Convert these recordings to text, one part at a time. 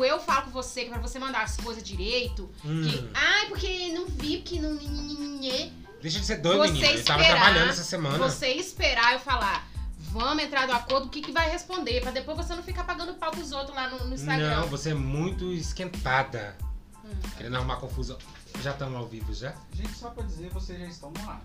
quando eu falo com você que é pra você mandar as coisas direito, Hum. que. Ai, porque não vi, porque não. nhenhenhenhen", Deixa de ser doido, Você menino. Ele tava esperar, trabalhando essa semana. Você esperar eu falar. Vamos entrar no acordo, o que, que vai responder? Pra depois você não ficar pagando pau pros outros lá no, no Instagram. Não, você é muito esquentada. Hum. Querendo arrumar confusão. Já estamos ao vivo já? Gente, só pra dizer, vocês já estão no ar.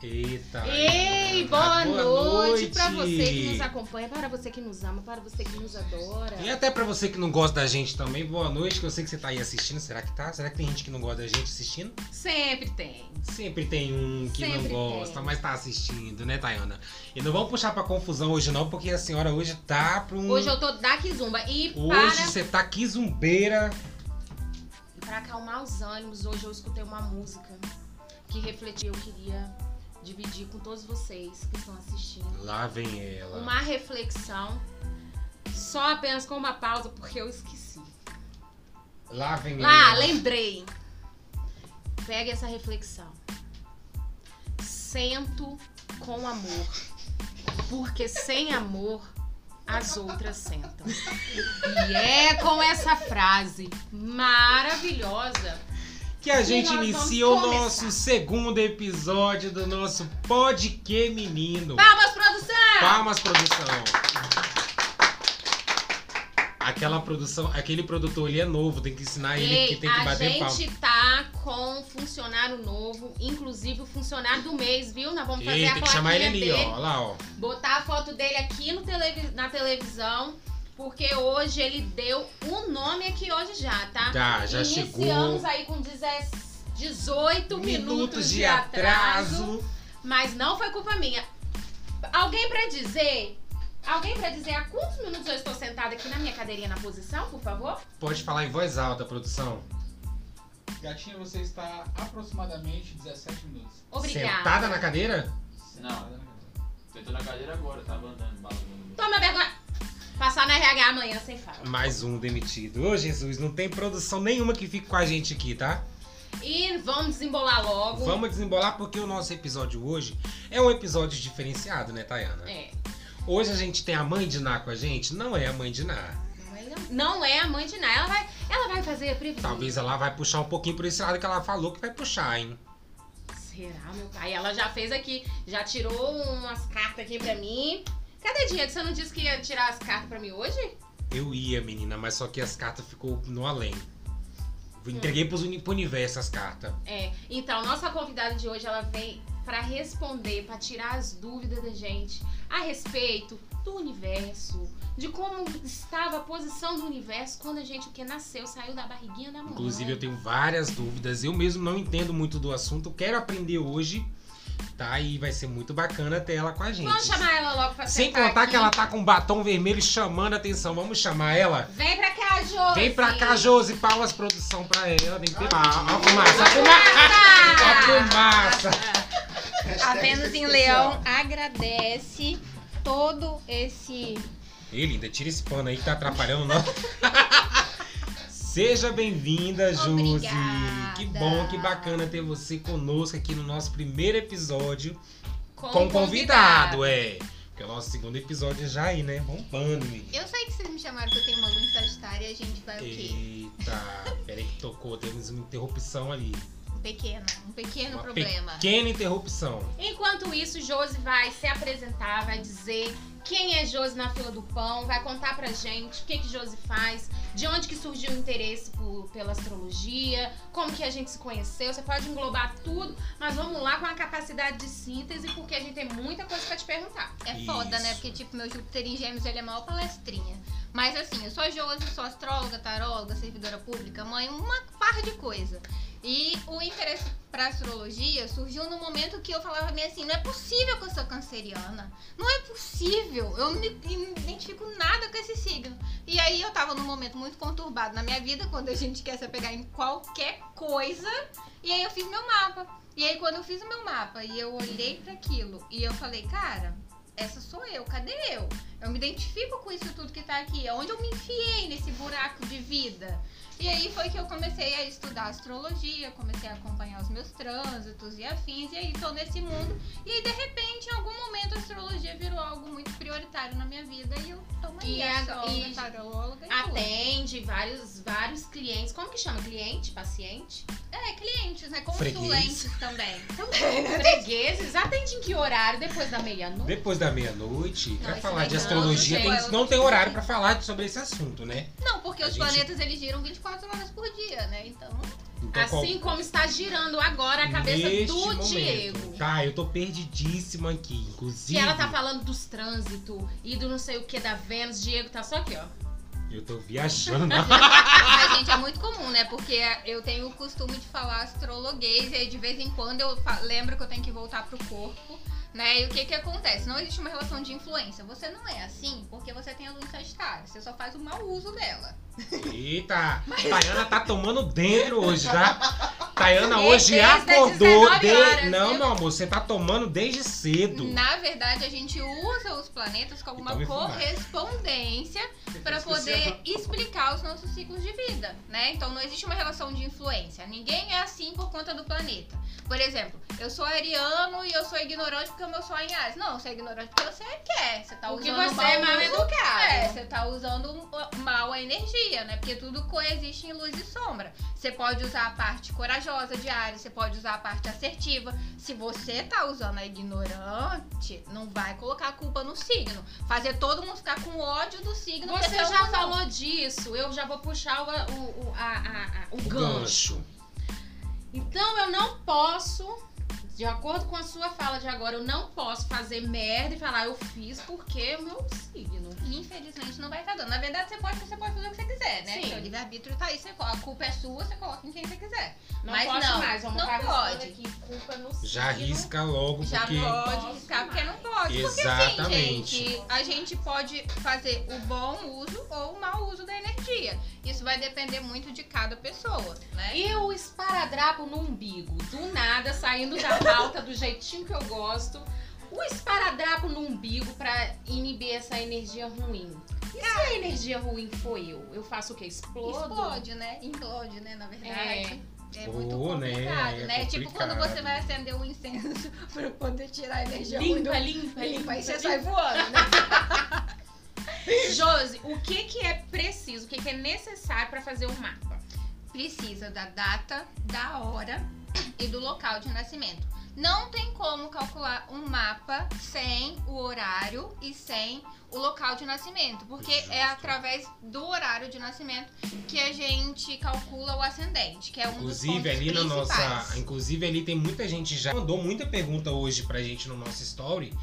Eita. Ei, boa, Ah, noite, pra você que nos acompanha, para você que nos ama, para você que nos adora. E até pra você que não gosta da gente também, boa noite, que eu sei que você tá aí assistindo. Será que tá? Será que tem gente que não gosta da gente assistindo? Sempre tem. Sempre tem um que Sempre não gosta, tem. mas tá assistindo, né, Tayana? E não vamos puxar pra confusão hoje não, porque a senhora hoje tá pra um... Hoje eu tô da Kizumba e Hoje para, você tá quizumbeira. e para acalmar os ânimos, hoje eu escutei uma música que refletiu, eu queria dividir com todos vocês que estão assistindo. Lá vem ela. Uma reflexão, só apenas com uma pausa, porque eu esqueci. Lá vem Lá, ela. lembrei. Pega essa reflexão. Sento com amor. Porque sem amor as outras sentam. E é com essa frase maravilhosa. Que a gente inicia o nosso segundo episódio do nosso Pod Que Menino. Palmas, produção! Palmas, produção. Aquela produção, aquele produtor, ele é novo, tem que ensinar ele Ei, que tem que a bater palma. gente tá com um funcionário novo, inclusive o funcionário do mês, viu? Nós vamos fazer Ei, a tem que chamar ele ali, dele. ó. Lá, ó. botar a foto dele aqui no televi- na televisão, porque hoje ele deu um nome aqui hoje já, tá? Tá, já Iniciamos chegou. aí com 10 18 minutos, Minutos de, de atraso, atraso. mas não foi culpa minha. Alguém pra dizer, alguém pra dizer há quantos minutos eu estou sentada aqui na minha cadeirinha na posição, por favor? Pode falar em voz alta, produção. Gatinha, você está aproximadamente 17 minutos. Obrigada. Sentada na cadeira? Não. Sentou na cadeira agora, tava andando, balando. Toma vergonha. Passar na RH amanhã sem fala. Mais um demitido. Ô, Jesus, não tem produção nenhuma que fique com a gente aqui, tá? E vamos desembolar logo. Vamos desembolar porque o nosso episódio hoje é um episódio diferenciado, né, Tayana? É. Hoje a gente tem a mãe de Ná com a gente? Não é a mãe de Ná. Não é, a mãe de Ná. Ela vai, ela vai fazer a previsão. Talvez ela vai puxar um pouquinho por esse lado que ela falou que vai puxar, hein? Será, meu pai? Ela já fez aqui, já tirou umas cartas aqui pra mim. Cadê dia você não disse que ia tirar as cartas pra mim hoje? Eu ia, menina, mas só que as cartas ficou no além. Entreguei pros uni- pro universo as cartas. É. Então, nossa convidada de hoje, ela vem pra responder, pra tirar as dúvidas da gente a respeito do universo, de como estava a posição do universo quando a gente o que nasceu, saiu da barriguinha da mamãe. Inclusive, eu tenho várias dúvidas. Eu mesmo não entendo muito do assunto. Quero aprender hoje, tá? E vai ser muito bacana ter ela com a gente. Vamos chamar ela logo pra Sem contar aqui. que ela tá com um batom vermelho chamando a atenção. Vamos chamar ela? Vem pra cá, Josi! Vem pra cá, Josi. Palmas, produção pra ela. Tem que ter palmas. Ó a fumaça, ó a fumaça. A Vênus em Leão agradece todo esse. Ei, linda, tira esse pano aí que tá atrapalhando nós. Seja bem-vinda, Josi. Que bom, que bacana ter você conosco aqui no nosso primeiro episódio Com, com convidado, é. Porque é o nosso segundo episódio já aí, né? Bombando, menino. Eu sei que vocês me chamaram que eu tenho uma lua em Sagitário e a gente vai o quê? Eita, peraí que tocou, temos uma interrupção ali. Um pequeno, um pequeno Uma problema. pequena interrupção. Enquanto isso, Josi vai se apresentar, vai dizer quem é Josi na fila do pão, vai contar pra gente o que que Josi faz, de onde que surgiu o interesse por- pela astrologia, como que a gente se conheceu. Você pode englobar tudo, mas vamos lá com a capacidade de síntese, porque a gente tem muita coisa pra te perguntar. É foda, né? Isso. Porque, tipo, meu Júpiter em Gêmeos, ele é maior palestrinha. Mas, assim, eu sou Josi, sou astróloga, taróloga, servidora pública, mãe, uma par de coisa. E o interesse pra astrologia surgiu no momento que eu falava meio assim, não é possível que eu sou canceriana. Não é possível. Eu não me me identifico nada com esse signo. E aí eu tava num momento muito conturbado na minha vida, quando a gente quer se apegar em qualquer coisa. E aí eu fiz meu mapa. E aí quando eu fiz o meu mapa e eu olhei pra aquilo e eu falei, cara, essa sou eu, cadê eu? Eu me identifico com isso tudo que tá aqui. Onde eu me enfiei nesse buraco de vida? E aí foi que eu comecei a estudar astrologia, comecei a acompanhar os meus trânsitos e afins, e aí tô nesse mundo. E aí, de repente, em algum momento, a astrologia virou algo muito prioritário na minha vida e eu tomo E a e taróloga e tudo. Atende vários, vários clientes. Como que chama? Cliente? Paciente? É, clientes, né? Freguês. Consulentes também. Fregueses. Atende em que horário? Depois da meia-noite? Depois da meia-noite, pra falar de astrologia, não tem- não tem horário pra falar sobre esse assunto, né? Não, porque A os gente- planetas eles giram 24 horas por dia, né? Então. Então, qual- Assim como está girando agora a cabeça neste do momento. Diego. Tá, eu tô perdidíssima aqui, inclusive. Que ela tá falando dos trânsitos e do não sei o que da Vênus. Diego tá só aqui, ó. Eu tô viajando. Mas, gente, é muito comum, né? Porque eu tenho o costume de falar astrologuês e aí de vez em quando eu lembro que eu tenho que voltar pro corpo, né? E o que que acontece? Não existe uma relação de influência. Você não é assim porque você tem a lua em Sagitário. Você só faz o mau uso dela. Eita, Tayana tá tomando dentro hoje, tá? Tayana hoje acordou 19 de... horas, Não, viu? meu amor, você tá tomando desde cedo. Na verdade, a gente usa os planetas como Então uma correspondência para poder explicar os nossos ciclos de vida, né? Então não existe uma relação de influência. Ninguém é assim por conta do planeta. Por exemplo, eu sou ariano e eu sou ignorante porque o meu sol é em Ares. Não, eu sou ignorante porque você quer. Você tá Porque usando você mal é mal educado. É, você tá usando mal a energia, né? Porque tudo coexiste em luz e sombra. Você pode usar a parte corajosa de Ares, você pode usar a parte assertiva. Se você tá usando a ignorante, não vai colocar a culpa no signo. Fazer todo mundo ficar com ódio do signo. Você já uma- falou disso. Eu já vou puxar o, o, o- a- a- a- o O gancho. Então eu não posso, de acordo com a sua fala de agora, eu não posso fazer merda e falar eu fiz porque é o meu signo. Infelizmente não vai estar dando. Na verdade, você pode, você pode fazer o que você quiser, né? Sim. Seu livre-arbítrio tá aí, você, coloca- a culpa é sua, você coloca em quem você quiser. Não Mas posso não, mais, vamos não ficar pode. aqui culpa no signo. Já risca logo, Já porque... pode Posso riscar porque não pode. Porque assim, Exatamente. gente, a gente pode fazer o bom uso ou o mau uso da energia. Isso vai depender muito de cada pessoa, né? E o esparadrapo no umbigo, do nada, saindo da pauta do jeitinho que eu gosto. O esparadrapo no umbigo pra inibir essa energia ruim. E se a energia ruim foi eu? Eu faço o quê? Explodo? Explode, né? Implode, né? Na verdade. É, muito Oh, né? complicado, É né? Tipo quando você vai acender um incenso pra poder tirar a energia ruim do Limpa, limpa, limpa, aí limpa. você sai voando, né? Josi, o que que é preciso, o que que é necessário pra fazer um mapa? Precisa da data, da hora e do local de nascimento. Não tem como calcular um mapa sem o horário e sem o local de nascimento, porque é Justo. através do horário de nascimento que a gente calcula o ascendente, que é um Inclusive dos ali na nossa. Inclusive ali tem muita gente já mandou muita pergunta hoje pra gente no nosso story.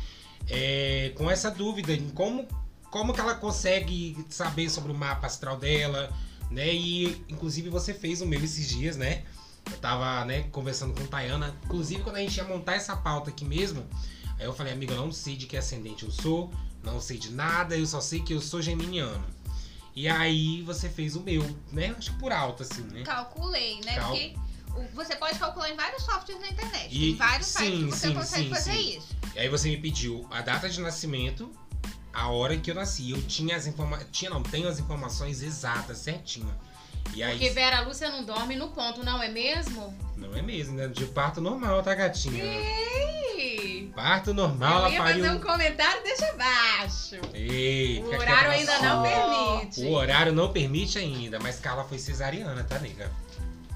é, com essa dúvida em como, como que ela consegue saber sobre o mapa astral dela, né? E inclusive você fez o meu esses dias, né? Eu tava, né, conversando com Tayana. Inclusive, quando a gente ia montar essa pauta aqui mesmo, aí eu falei, amiga, eu não sei de que ascendente eu sou, não sei de nada, eu só sei que eu sou geminiano. E aí você fez o meu, né? Acho que por alto, assim, né? Calculei, né? Cal- Porque você pode calcular em vários softwares na internet. E- Tem vários sites sim, que você sim, consegue sim, fazer sim. isso. E aí você me pediu a data de nascimento, a hora que eu nasci. Eu tinha as informações. Tinha, não, tenho as informações exatas, certinho. E aí. Porque Vera Lúcia não dorme no ponto, não é mesmo? Não é mesmo, né? De parto normal, tá, gatinha? Ei! Parto normal, eu ela ia pariu. fazer um comentário, deixa abaixo. Ei, O horário ainda na não sua. permite. O horário não permite ainda, mas Carla foi cesariana, tá, nega?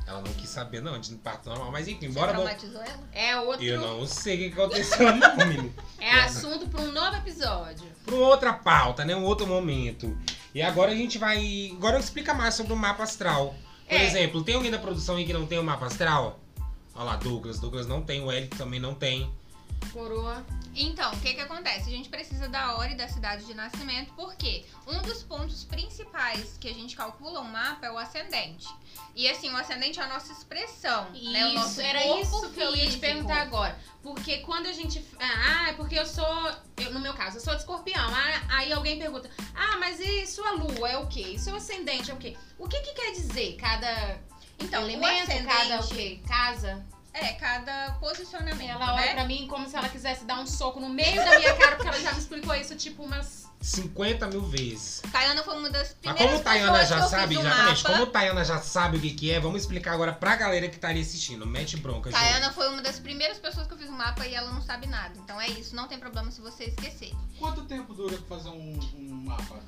Ela não quis saber, não, de parto normal. Mas enfim, bora. Traumatizou ela? É outro. Eu não sei o que aconteceu, não, menino. É assunto para um novo episódio. para outra pauta, né? Um outro momento. E agora a gente vai. Agora eu explica mais sobre o mapa astral. Por É. exemplo, tem alguém da produção aí que não tem o mapa astral? Olha lá, Douglas. Douglas não tem, o Eric também não tem. Coroa. Então, o que que acontece? A gente precisa da hora e da cidade de nascimento, porque um dos pontos principais que a gente calcula um mapa é o ascendente. E assim, o ascendente é a nossa expressão, né? O nosso Isso, era corpo isso que eu ia te físico. perguntar agora. Porque quando a gente. Ah, é porque eu sou. eu- no meu caso, eu sou de escorpião. Ah, aí alguém pergunta: Ah, mas e sua lua é o quê? E seu ascendente é o quê? O que, que quer dizer cada Então, o elemento, ascendente, cada o quê? Casa? É, cada posicionamento, Ela olha né? pra mim como se ela quisesse dar um soco no meio da minha cara, porque ela já me explicou isso tipo umas 50 mil vezes. Tayana foi uma das Mas primeiras como Tayana pessoas já que eu sabe, exatamente, como Tayana já sabe o que, que é, vamos explicar agora pra galera que estaria assistindo. Mete bronca, gente. Tayana foi uma das primeiras pessoas que eu fiz o mapa e ela não sabe nada. Então é isso, não tem problema se você esquecer. Quanto tempo dura pra fazer um, um mapa?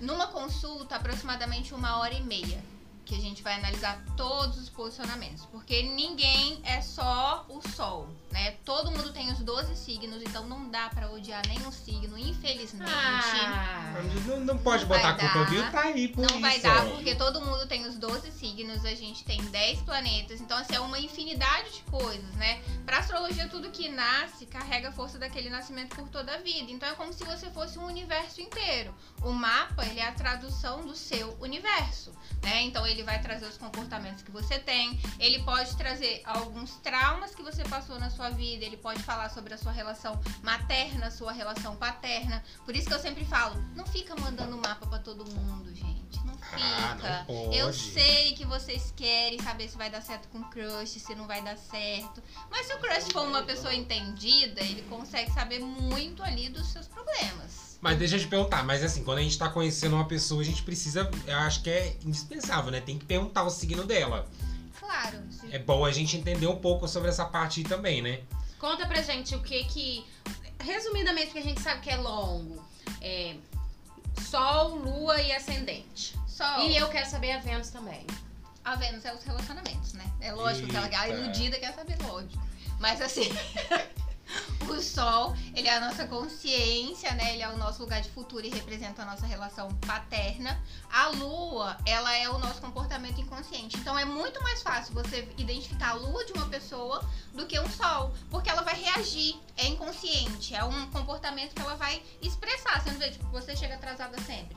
Numa consulta, aproximadamente uma hora e meia. Que a gente vai analisar todos os posicionamentos. Porque ninguém é só o Sol, né? Todo mundo tem os 12 signos, então não dá pra odiar nenhum signo, infelizmente. Ah. Não, não pode Não botar a culpa, dar. viu? Tá aí por Não isso. vai dar, porque todo mundo tem os 12 signos, a gente tem 10 planetas, então assim, é uma infinidade de coisas, né? Pra astrologia, tudo que nasce carrega a força daquele nascimento por toda a vida. Então é como se você fosse um universo inteiro. O mapa, ele é a tradução do seu universo, né? Então ele vai trazer os comportamentos que você tem, ele pode trazer alguns traumas que você passou na sua vida, ele pode falar sobre a sua relação materna, sua relação paterna. Por isso que eu sempre falo, não fica mandando mapa pra todo mundo, gente. Não Ah, fica. não pode. Eu sei que vocês querem saber se vai dar certo com o crush, se não vai dar certo. Mas se o crush for uma pessoa entendida, ele consegue saber muito ali dos seus problemas. Mas deixa eu te perguntar, mas assim, quando a gente tá conhecendo uma pessoa, a gente precisa, eu acho que é indispensável, né? Tem que perguntar o signo dela. Claro. É bom a gente entender um pouco sobre essa parte aí também, né? Conta pra gente o que que. Resumidamente, porque a gente sabe que é longo. É. Sol, Lua e Ascendente. Só E eu quero saber a Vênus também. a Vênus é os relacionamentos, né? É lógico que ela a Eita. iludida quer saber, lógico. Mas assim, o Sol, ele é a nossa consciência, né? Ele é o nosso lugar de futuro e representa a nossa relação paterna. A Lua, ela é o nosso comportamento inconsciente. Então é muito mais fácil você identificar a Lua de uma pessoa do que um Sol, porque ela vai reagir, é inconsciente, é um comportamento que ela vai expressar. Você não vê, tipo, você chega atrasada sempre.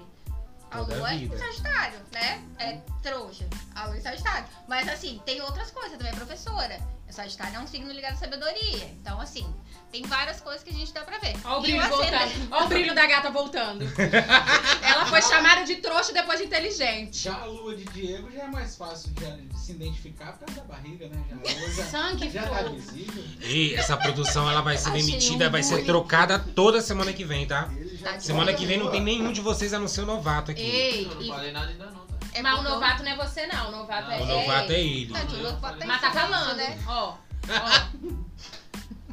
A Lua é Sagitário, né? É trouxa. A Lua é Sagitário. Mas assim, tem outras coisas também, é professora. Sagitário é um signo ligado à sabedoria. Então, assim, tem várias coisas que a gente dá pra ver. Olha o brilho voltando. Olha o brilho da gata voltando. Ela foi chamada de trouxa depois de inteligente. Já a lua de Diego já é mais fácil de, de se identificar por causa da barriga, né? Já, a lua já, Sangue já tá visível. E essa produção ela vai ser Achei demitida, um vai ser trocada toda semana que vem, tá? Ele Tá Semana que vem não tem nenhum de vocês a não ser o novato aqui. Ei, Eu não e- falei nada ainda não, tá? É mas o novato não é você, não. O novato é Não, O novato é ele. Tá, Mas tá falando, né? ó. ó.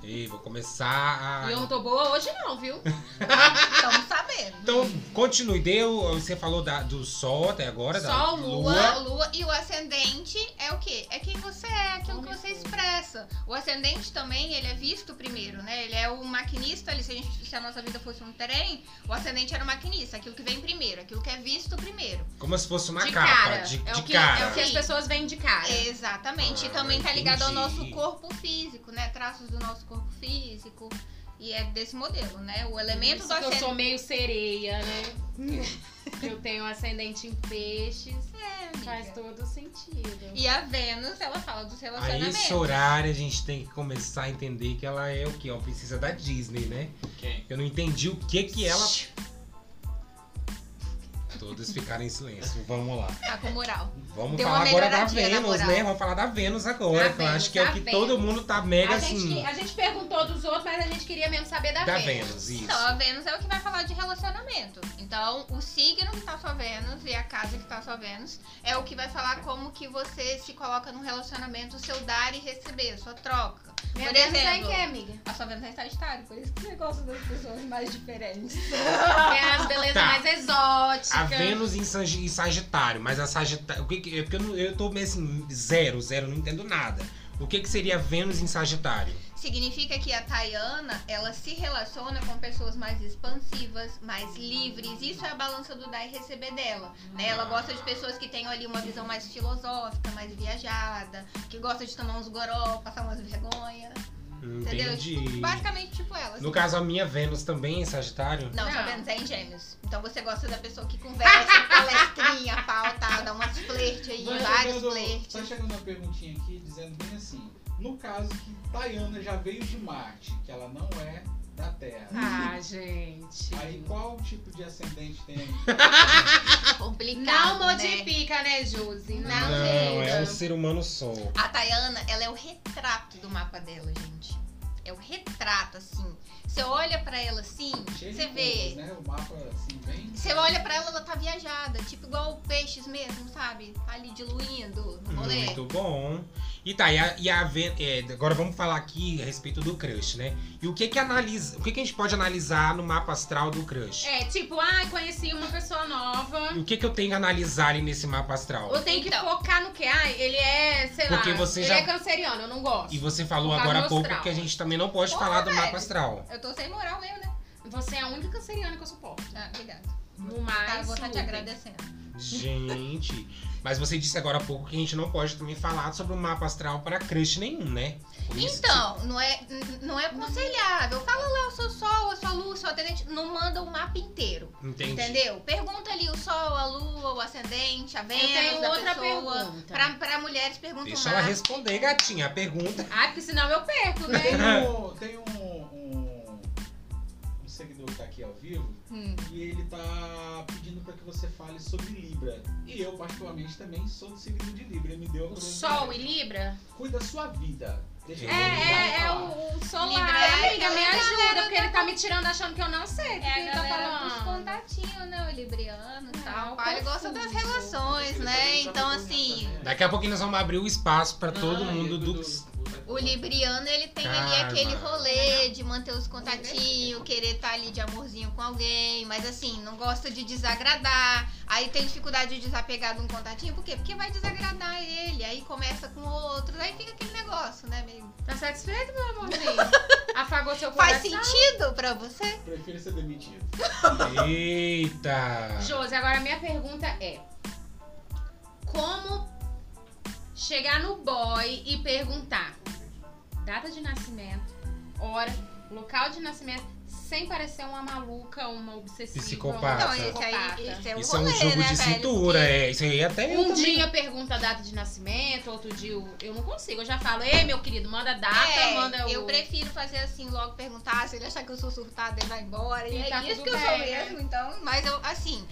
Ei, vou começar a. E eu não tô boa hoje, não, viu? Estamos sabendo. Então, continue. Deu, você falou da- do sol até agora, da Sol, lua. Lua, lua e o ascendente é o quê? É quem você é, aquilo que você expressa. O ascendente também, ele é visto primeiro, né? Ele é o maquinista ali, se a, gente, se a nossa vida fosse um trem, o ascendente era o maquinista, aquilo que vem primeiro, aquilo que é visto primeiro. Como se fosse uma de capa. cara. De, é, de o que, cara. é o que as pessoas veem de cara. Exatamente. Ah, e também tá ligado ao nosso corpo físico, né? Traços do nosso corpo físico. E é desse modelo, né? O elemento Isso do que eu sou meio sereia, né? eu tenho ascendente em peixes. É, amiga. Faz todo sentido. E a Vênus, ela fala dos A relacionamentos. esse horário a gente tem que começar a entender que ela é o quê? Uma princesa da Disney, né? Quem? Eu não entendi o que que ela. Todos ficaram em silêncio. Vamos lá. Tá com moral. Vamos Deu falar uma agora da Vênus, né? Vamos falar da Vênus agora. Da que eu acho que é o que Vênus. todo mundo tá mega a, assim. gente, a gente perguntou dos outros, mas a gente queria mesmo saber da, Da Vênus. Vênus, isso. Então, a Vênus é o que vai falar de relacionamento. Então, o signo que tá sua Vênus e a casa que tá sua Vênus é o que vai falar como que você se coloca num relacionamento, o seu dar e receber, a sua troca. Minha Por Vênus é em exemplo, que, amiga? A sua Vênus é em Sagitário, por isso que você gosta das pessoas mais diferentes. É as belezas Tá. mais A Vênus em, Sagi- em Sagitário, mas a Sagitário. O que que, é porque eu, não- eu tô meio assim, zero, zero, não entendo nada. O que que seria Vênus em Sagitário? Significa que a Tayana, ela se relaciona com pessoas mais expansivas, mais livres. Isso é a balança do dar e receber dela. Né? Ela gosta de pessoas que tenham ali uma visão mais filosófica, mais viajada, que gosta de tomar uns goró, passar umas vergonha. Entendeu? Tipo, basicamente tipo ela. assim. No caso, a minha Vênus também em Sagitário? Não, Não. sua Vênus é em gêmeos. Então você gosta da pessoa que conversa, palestrinha, pauta, dá umas flerte aí, vários chegando, flertes. tá chegando uma perguntinha aqui dizendo bem assim. No caso que Tayana já veio de Marte, que ela não é da Terra. Ah, gente. Aí qual tipo de ascendente tem aí? Complicado, Não né? modifica, né, Josi? Não, Não, Não, é um ser humano só. A Tayana, ela é o retrato do mapa dela, gente. É o retrato, assim. Você olha pra ela assim, Cheio você vê. né? O mapa assim, bem. Você olha pra ela, ela tá viajada. Tipo igual peixes mesmo, sabe? Tá ali diluindo no rolê. Muito bom. E tá, e a, e a é, agora vamos falar aqui a respeito do crush, né? E o que que analisa, o que que a gente pode analisar no mapa astral do crush? É, tipo, ai, conheci uma pessoa nova. E o que que eu tenho que analisar ali nesse mapa astral? Eu tenho que Então. focar no que? Ai, ele é, sei Porque lá, você ele já- é canceriano, eu não gosto. E você falou Focar agora há no pouco astral. que a gente também não pode Porra, falar do mapa velho. astral. Eu tô sem moral mesmo, né? Você é a única canceriana que eu suporto. Ah, obrigada. No Tá, mais, vou estar te super. agradecendo. Gente, mas você disse agora há pouco que a gente não pode também falar sobre o mapa astral para crush nenhum, né? Isso que- Então, não é, não é aconselhável. Fala lá o seu sol, a sua lua, o seu ascendente. Não manda o mapa inteiro. Entendi. Entendeu? Pergunta ali o sol, a lua, o ascendente, a Vênus tenho da outra pessoa. pergunta. Pra, pra mulheres perguntam Deixa o ela mapa. responder, gatinha, a pergunta. Ai, porque senão eu perco, né? Tem tem um seguidor que tá aqui ao vivo Hum. e ele tá pedindo pra que você fale sobre Libra. E eu, particularmente, também sou do signo de Libra. Me deu o sol e Libra? Cuida da sua vida. Deixa É, é, é falar. o, o solar. Libra é amiga, me ajuda, porque ele tá me tirando achando que eu não sei É ele tá dos falando. contatinhos, né? O libriano e Ah, tal. o Pai, ele gosta das relações, né? Então, assim, Daqui a pouquinho nós vamos abrir o espaço para todo mundo do. O libriano, ele tem ali Calma. aquele rolê de manter os contatinhos, querer estar ali de amorzinho com alguém, mas assim, não gosta de desagradar. Aí tem dificuldade de desapegar de um contatinho, por quê? Porque vai desagradar ele, aí começa com outros, aí fica aquele negócio, né, meio... Tá satisfeito, meu amorzinho? Afagou seu Faz coração? sentido pra você? Prefiro ser demitido. Eita! Josi, agora a minha pergunta é: Como chegar no boy e perguntar data de nascimento, hora, local de nascimento, sem parecer uma maluca, uma obsessiva. Psicopata. uma Então, esse aí, esse é o Isso é um rolê, jogo né, de velho? cintura, Porque- é. Isso aí até Um também. dia pergunta a data de nascimento, outro dia eu, eu não consigo. Eu já falo, ei, meu querido, manda a data, É, manda o. eu prefiro fazer assim, logo perguntar, se ele achar que eu sou surtada, ele vai embora. E, E é tá isso que eu sou bem, né? mesmo, então. Mas eu, assim,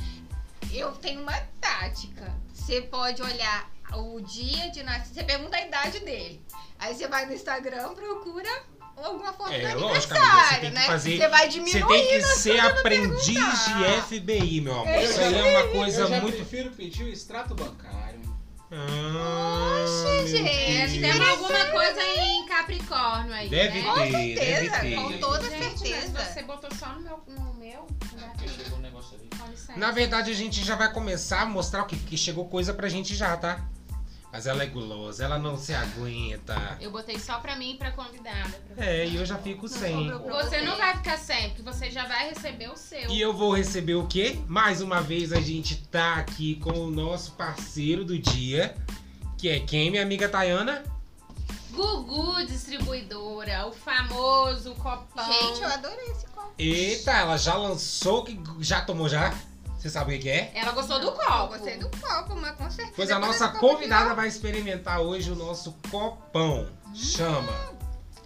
eu tenho uma tática. Você pode olhar o dia de nascimento, você pergunta a idade dele. Aí você vai no Instagram, procura alguma foto É, do lógico, aniversário, amiga, você tem que né? fazer- Você vai Você diminuir. tem que ser aprendiz de perguntar. FBI, meu amor. Eu Isso aí é uma coisa eu já muito. prefiro pedir o extrato bancário. Ah, Oxe, gente. Temos alguma coisa em Capricórnio aí. Deve né? ter, certeza, deve ter. com toda Gente, certeza. você botou só no meu. No meu né? Na verdade, a gente já vai começar a mostrar o que, que chegou coisa pra gente já, tá? Mas ela é gulosa, ela não se aguenta. Eu botei só pra mim e pra convidada. pra É, e eu já fico sem. sobrou pra Você não vai ficar sem, porque você já vai receber o seu. E eu vou receber o quê? Mais uma vez a gente tá aqui com o nosso parceiro do dia, que é quem, minha amiga Tayana? Gugu Distribuidora, o famoso copão. Gente, eu adorei esse copo. Eita, ela já lançou, que já tomou já? Você sabe o que que é? Ela gostou do Eu copo. gostei do copo, mas com certeza. Pois a nossa convidada vai experimentar hoje o nosso copão. Chama.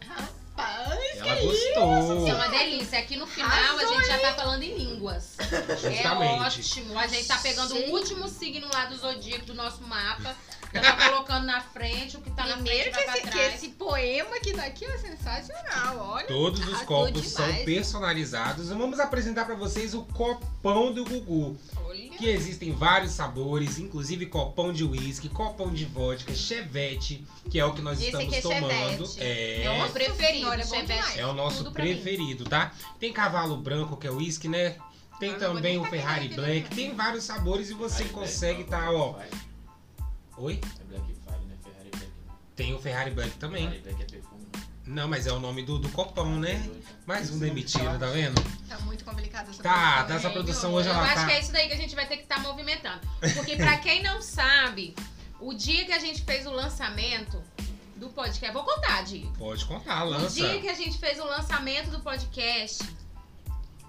Rapaz, Ela Isso é gostou. uma delícia. Aqui no final a gente já tá falando em línguas. É Justamente. ótimo. A gente tá pegando Gente. o último signo lá do zodíaco do nosso mapa. Já tá colocando na frente, o que tá na Primeiro frente que vai pra esse, que esse poema aqui daqui é sensacional, olha. Todos os Arrasou copos são personalizados. Vamos apresentar pra vocês o copão do Gugu. Olha. Que existem vários sabores, inclusive copão de uísque, copão de vodka, chevette, que é o que nós Esse estamos é tomando. chevette. É, É o meu preferido, Senhora, é é o nosso preferido, tá? Tem cavalo branco, que é uísque, né? Tem Ah, também o Ferrari pegar Black, tem vários sabores e você consegue não, tá, ó. Oi? É Black Fire, né? Ferrari Black. Tem o Ferrari Black também. Ferrari Black é perfume. né? Não, mas é o nome do, do copão, né? Mais um demitido, tá vendo? Tá muito complicado essa Tá, produção, dessa hein, produção hoje? Eu ela acho tá- que é isso daí que a gente vai ter que estar movimentando. Porque pra quem não sabe, o dia que a gente fez o lançamento do podcast, vou contar, Diego. Pode contar, O lança. dia que a gente fez o lançamento do podcast,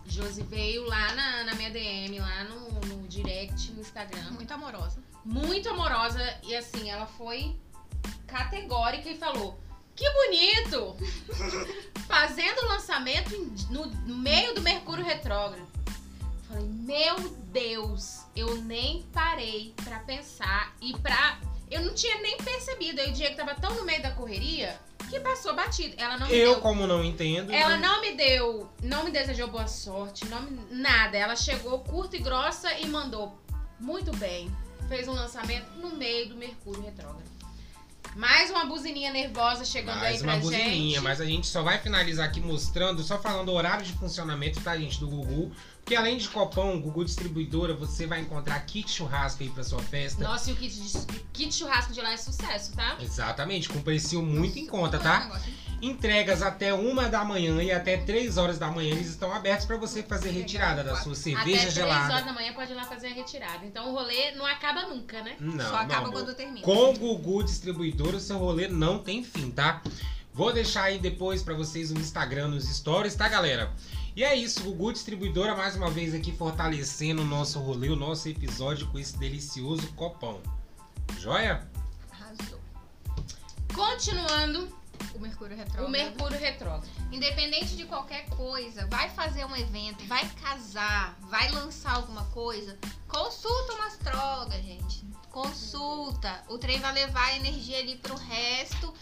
Josi veio lá na, na minha DM, lá no, no direct, no Instagram. Muito amorosa. Muito amorosa. E assim, ela foi categórica e falou: Que bonito! Fazendo o lançamento no, meio do Mercúrio Retrógrado. Falei, meu Deus, eu nem parei pra pensar e pra. Eu não tinha nem percebido. Aí o Diego tava tão no meio da correria que passou batido. Ela não me Eu, deu. como não entendo. Ela não me deu, não me desejou boa sorte, não me- nada. Ela chegou curta e grossa e mandou muito bem. Fez um lançamento no meio do Mercúrio Retrógrado. Mais uma buzininha nervosa chegando Mais aí pra uma buzininha, gente. mas a gente só vai finalizar aqui mostrando, só falando o horário de funcionamento, tá, gente, do Gugu. Porque além de copão, Gugu Distribuidora, você vai encontrar kit churrasco aí pra sua festa. Nossa, e o kit, de, kit churrasco de lá é sucesso, tá? Exatamente, com preço muito em conta, Um tá? negócio. Entregas até uma da manhã e até 3 horas da manhã, eles estão abertos pra você fazer retirada da sua Até cerveja 3 gelada. horas da manhã pode ir lá fazer a retirada. Então o rolê não acaba nunca, né? Não, Só acaba não, quando termina. Com o Gugu Distribuidora, o seu rolê não tem fim, tá? Vou deixar aí depois pra vocês no Instagram, nos stories, tá, galera? E é isso, Gugu Distribuidora mais uma vez aqui fortalecendo o nosso rolê, o nosso episódio com esse delicioso copão. Joia? Arrasou. Continuando, O Mercúrio Retrógrado. o Mercúrio Retrógrado. Independente de qualquer coisa, vai fazer um evento, vai casar, vai lançar alguma coisa, consulta uma astróloga, gente. Consulta. O trem vai levar a energia ali pro resto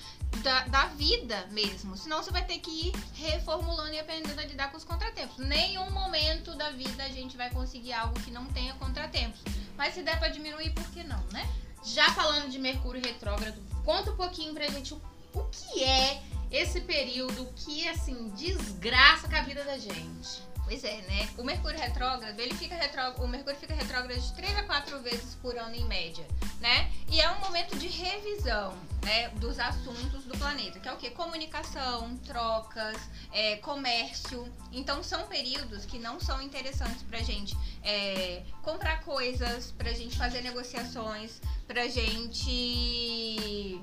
da, da vida mesmo. Senão você vai ter que ir reformulando e aprendendo a lidar com os contratempos. Nenhum momento da vida a gente vai conseguir algo que não tenha contratempos. Mas se der pra diminuir, por que não, né? Já falando de Mercúrio retrógrado, conta um pouquinho pra gente o, o que é esse período que, assim, desgraça com a vida da gente. Pois é, né? O Mercúrio retrógrado, ele fica retró... o Mercúrio fica retrógrado de 3 a 4 vezes por ano em média, né? E é um momento de revisão, né, dos assuntos do planeta, que é o quê? Comunicação, trocas, é, comércio. Então são períodos que não são interessantes pra gente é, comprar coisas, pra gente fazer negociações, pra gente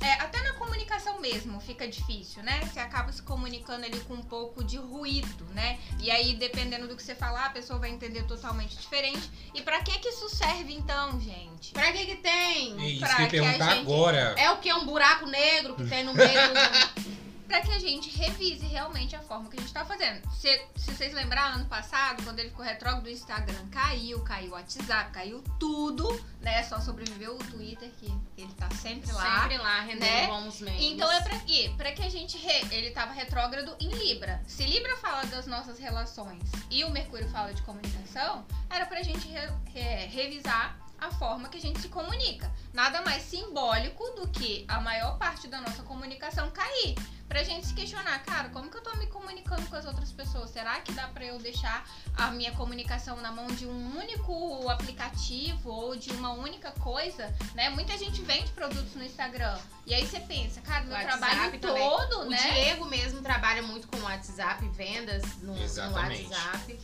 é, até na comunicação mesmo fica difícil, né? Você acaba se comunicando ali com um pouco de ruído, né? E aí, dependendo do que você falar, a pessoa vai entender totalmente diferente. E pra que que isso serve então, gente? Pra que que tem? É isso Pra que eu ia que a perguntar gente- agora. É o que? Um buraco negro que tem no meio do... Pra que a gente revise realmente a forma que a gente tá fazendo. Se, se vocês lembraram, ano passado, quando ele ficou retrógrado do Instagram, caiu, caiu o WhatsApp, caiu tudo, né? Só sobreviveu o Twitter, que ele tá sempre lá. Sempre lá, rendendo né? bons memes. Então é pra quê? Pra que a gente. re- Ele tava retrógrado em Libra. Se Libra fala das nossas relações e o Mercúrio fala de comunicação, era pra gente re- re- revisar a forma que a gente se comunica. Nada mais simbólico do que a maior parte da nossa comunicação cair. Pra gente se questionar, cara, como que eu tô me comunicando com as outras pessoas? Será que dá pra eu deixar a minha comunicação na mão de um único aplicativo ou de uma única coisa, né? Muita gente vende produtos no Instagram. E aí você pensa, cara, meu WhatsApp trabalho também. todo, O né? Diego mesmo trabalha muito com WhatsApp, vendas no, no Exatamente. WhatsApp.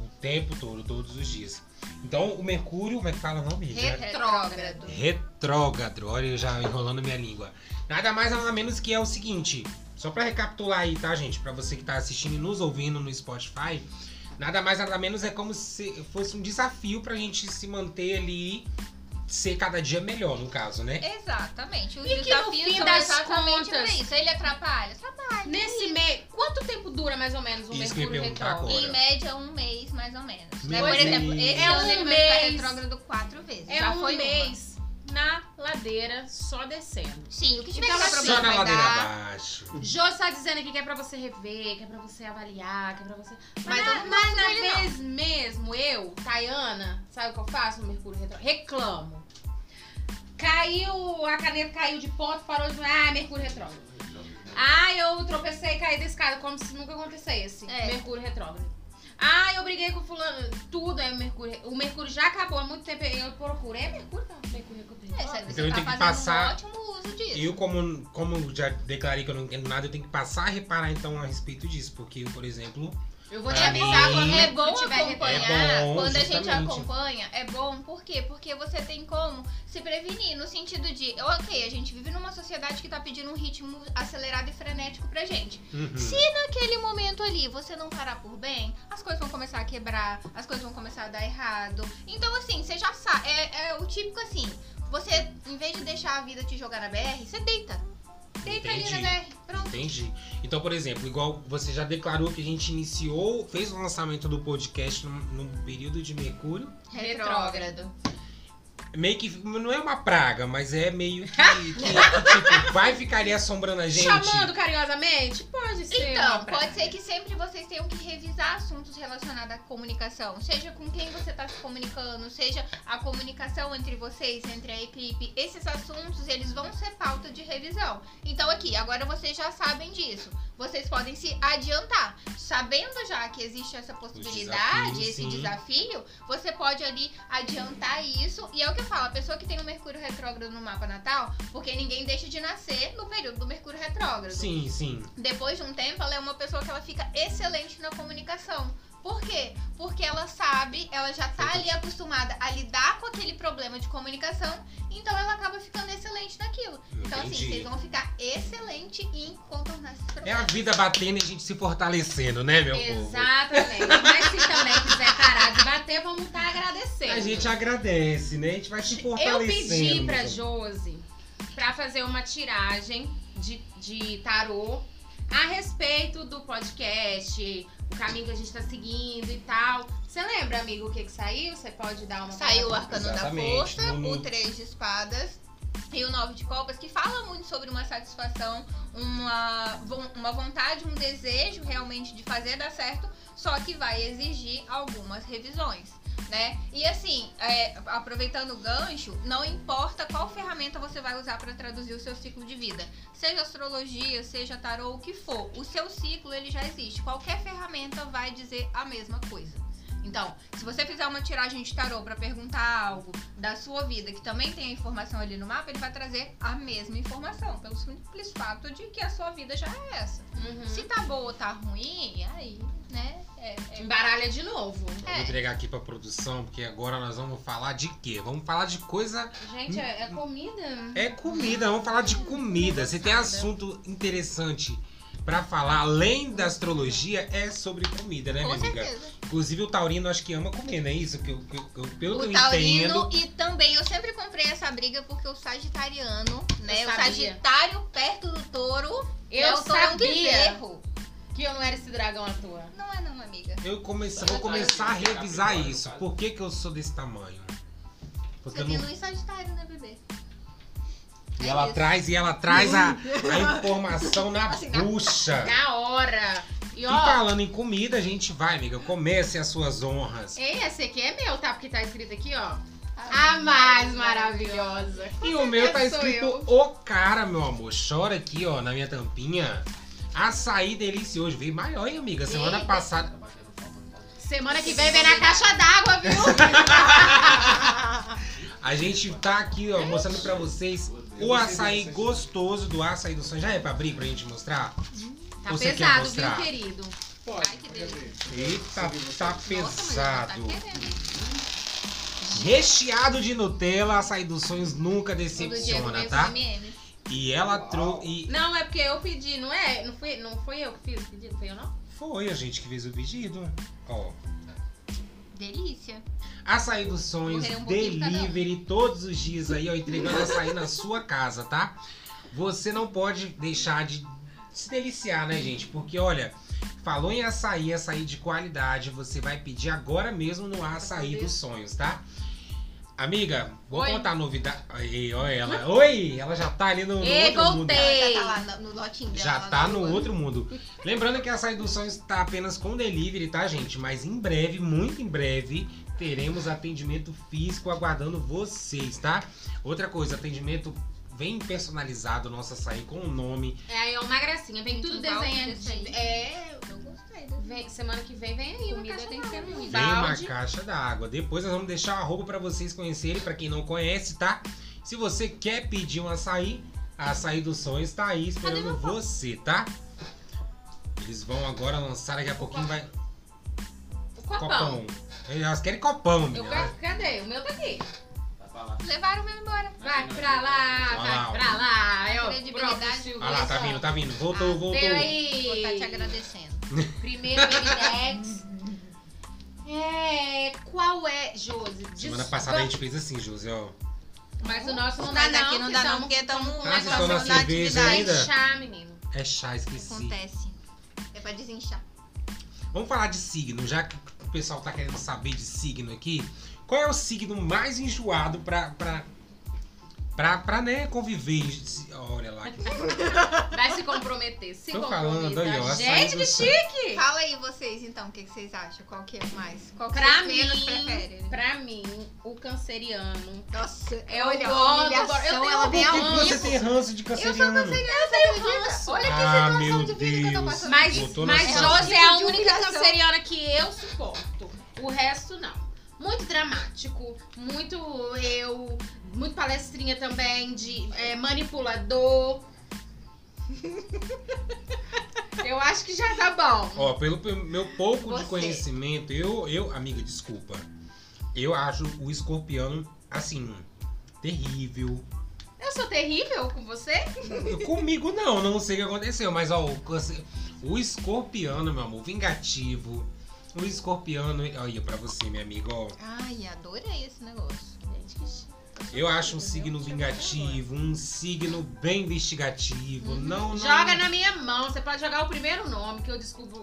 O tempo todo, todos os dias. Então, o Mercúrio, como é que fala o nome? Já- Retrógrado. Retrógrado. Olha, eu já enrolando minha língua. Nada mais, nada menos que é o seguinte. Só pra recapitular aí, tá, gente? Pra você que tá assistindo e nos ouvindo no Spotify. Nada mais, nada menos é como se fosse um desafio pra gente se manter ali, ser cada dia melhor, no caso, né? Exatamente. Os E que no fim das exatamente contas- isso. Ele atrapalha? Atrapalha. Nesse mês, quanto tempo dura mais ou menos o Isso Mercúrio retrógrado? Em média, um mês, mais ou menos. Né? Por exemplo, esse É ano um ele vai ficar mês. retrógrado quatro vezes. É Já um foi uma. Na ladeira, só descendo. Sim, o que tiver Então, que assim, Só na ladeira dar. abaixo. Jô está dizendo aqui que é pra você rever, que é pra você avaliar, que é pra você. Mas, Mas na, mas na dele, não. vez mesmo, eu, Tayana, sabe o que eu faço no Mercúrio Retrógrado? Reclamo. Caiu, a caneta caiu de ponto, parou de. Ah, Mercúrio Retrógrado. Ah, eu tropecei e caí da escada, como se nunca acontecesse. É. Mercúrio Retrógrado. Ah, eu briguei com fulano. Tudo é Mercúrio. O Mercúrio já acabou há muito tempo. Eu procurei. É Mercúrio? Mercúrio É, Então eu tá tenho que passar- um ótimo uso disso. Eu, como, como já declarei que eu não entendo nada, eu tenho que passar a reparar então a respeito disso. Porque eu, por exemplo, Eu vou te avisar mim- quando É bom tiver acompanhar. É bom, quando a gente acompanha, é bom. Por quê? Porque você tem como se prevenir. No sentido de, ok, a gente vive numa sociedade que tá pedindo um ritmo acelerado e frenético pra gente. uhum, Se naquele momento ali você não parar por bem, as coisas vão começar a quebrar, as coisas vão começar a dar errado. Então, assim, você já sabe. É, é o típico assim: você, em vez de deixar a vida te jogar na BR, você deita. Deita ali Entendi. na DR. Pronto. Entendi. Então, por exemplo, igual você já declarou que a gente iniciou, fez o lançamento do podcast no, no período de Mercúrio. Retrógrado. Meio que não é uma praga, mas é meio que, que, que, tipo, vai ficar ali assombrando a gente. Chamando carinhosamente? Pode ser. Então, uma praga. pode ser que sempre vocês tenham que revisar assuntos relacionados à comunicação. Seja com quem você está se comunicando, seja a comunicação entre vocês, entre a equipe. Esses assuntos, eles vão ser pauta de revisão. Então, aqui, agora vocês já sabem disso. Vocês podem se adiantar. Sabendo já que existe essa possibilidade, desafios, esse sim. desafio, você pode ali adiantar isso. E é o que eu falo, a pessoa que tem o Mercúrio retrógrado no mapa natal, porque ninguém deixa de nascer no período do Mercúrio retrógrado. Sim, sim. Depois de um tempo, ela é uma pessoa que ela fica excelente na comunicação. Por quê? Porque ela sabe, ela já tá ali acostumada a lidar com aquele problema de comunicação, então ela acaba ficando excelente naquilo. Então, assim, Entendi. vocês vão ficar excelente em contornar esses É a problemas. vida batendo e a gente se fortalecendo, né, meu? Exatamente. Mas se também quiser parar de bater, vamos estar agradecendo. A gente agradece, né? A gente vai se Eu fortalecendo. pedi pra Josi pra fazer uma tiragem de, de tarô a respeito do podcast, o caminho que a gente tá seguindo e tal. Você lembra, amigo, o que que saiu? Você pode dar uma Saiu o? Arcano da Exatamente, Força, no- o Três de Espadas e o Nove de Copas, que fala muito sobre uma satisfação, uma, uma vontade, um desejo realmente de fazer dar certo, só que vai exigir algumas revisões. Né? E assim, é, aproveitando o gancho, não importa qual ferramenta você vai usar para traduzir o seu ciclo de vida, seja astrologia, seja tarô, o que for, o seu ciclo ele já existe. Qualquer ferramenta vai dizer a mesma coisa. Então, se você fizer uma tiragem de tarô pra perguntar algo da sua vida que também tem a informação ali no mapa, ele vai trazer a mesma informação, pelo simples fato de que a sua vida já é essa. Uhum. Se tá boa ou tá ruim, aí, né? É, é- Embaralha de novo. Eu vou entregar aqui pra produção, porque agora nós vamos falar de quê? Vamos falar de coisa. Gente, é, é comida? É comida, vamos falar de comida. Se tem assunto interessante pra falar, além da astrologia, é sobre comida, né, minha com amiga? certeza. Inclusive o Taurino acho que ama comer, não é isso? Que eu, que eu- que pelo que O eu taurino entendo. e também eu sempre comprei essa briga porque o sagitariano, né? Eu O sabia. Sagitário perto do touro Eu é o touro sabia bezerro. que eu não era esse dragão à toa. Não é não, amiga. Eu comece- vou começar a revisar isso. Por que, que eu sou desse tamanho? Porque Você eu tem não. luz sagitário, né, bebê? E É ela isso. traz, e ela traz a, a informação na Assim, na- bucha. Na hora. E E ó, falando em comida, a gente vai, amiga. Comece as suas honras. esse aqui é meu, tá? Porque tá escrito aqui, ó. A mais maravilhosa. E o meu tá escrito eu. O Cara, meu amor. Chora aqui, ó, na minha tampinha. Açaí delicioso. Veio maior, hein, amiga? Semana Eita. passada. Semana que vem vem na caixa d'água, viu? A gente tá aqui, ó, mostrando pra vocês o açaí gostoso do açaí do sonho. Já é pra abrir pra gente mostrar? Tá Você quer pesado, viu, querido? Pode, Ai, que. Eita, tá Nossa, mas ela tá pesado. querendo. Recheado de Nutella, açaí dos sonhos nunca decepciona, tá? M&M's. E ela trouxe. Não, é porque eu pedi, não é? Não fui, não fui eu que fiz o pedido, foi eu não? Foi a gente que fez o pedido. Ó. Delícia. Açaí dos sonhos, um um. delivery todos os dias aí, ó, entregando açaí na sua casa, tá? Você não pode deixar de se deliciar, né, gente? Porque, olha, falou em açaí, açaí de qualidade, você vai pedir agora mesmo no açaí dos sonhos, tá? Amiga, vou Oi. contar a novidade. Aí, olha ela. Oi! Ela já tá ali no, no Ei, outro mundo. já tá lá no, no lotinho dela. Já tá no outro mundo. Lembrando que a Açaí dos Sonhos tá apenas com delivery, tá, gente? Mas em breve, muito em breve, teremos atendimento físico aguardando vocês, tá? Outra coisa, atendimento bem personalizado, nosso açaí com o nome. É aí, ó, uma gracinha. Vem tudo desenhado. É. Eu gostei. Vem, semana que vem vem aí uma Comida caixa tem que ser d'água, muito. Vem uma caixa d'água. Depois nós vamos deixar o arroba pra vocês conhecerem, pra quem não conhece, tá? Se você quer pedir um açaí, a Açaí dos Sonhos tá aí esperando você, tá? Eles vão agora lançar, daqui a pouquinho vai. O copão. Copão. Elas querem copão, Eu menina. quero, cadê? O meu tá aqui. Tá lá. Levaram o meu embora. Vai pra lá, vai pra lá. É o Credibilidade. próprio Silvio Ah lá, tá vindo, tá vindo. Voltou, Ah, voltou. Veio Vou aí. estar te agradecendo. Primeiro Minidex. É, qual é, Josi? Semana passada a gente fez assim, José, ó. Mas o nosso não dá Mas não, aqui não dá não, porque estamos com um Ah, vocês negócio estão na da cerveja atividade. ainda? menino. É chá, esqueci. Acontece. É pra desinchar. Vamos falar de signo, já que o pessoal tá querendo saber de signo aqui. Qual é o signo mais enjoado pra, pra, pra, pra né, conviver? Olha lá. que- Vai se comprometer. Se Tô falando aí, ó, Gente, que chique! Fala aí vocês então, o que, que vocês acham? Qual que é mais? Qual que Pra vocês menos mim, preferem? pra mim, o canceriano. Nossa, Eu olha, gosto, eu tenho ela vem Por ao você tem ranço de canceriano? Eu tenho ranço. Olha que Ah, situação de vida que eu tô passando. Mas, mas. Josi é a única canceriana que eu suporto. O resto, não. Muito dramático, muito eu, muito palestrinha também, de é, manipulador. eu acho que já tá bom. Ó, pelo, pelo meu pouco de Você. conhecimento, eu, eu, amiga, desculpa. Eu acho o escorpião, assim, terrível. Eu sou terrível com você? Comigo não, não sei o que aconteceu, mas ó, o, o escorpiano, meu amor, vingativo. O escorpiano, olha pra você, minha amiga, ó. Ai, adorei esse negócio. Gente, que chique. Eu acho um signo vingativo, um signo bem investigativo. Não, não. Joga na minha mão. Você pode jogar o primeiro nome que eu descubro.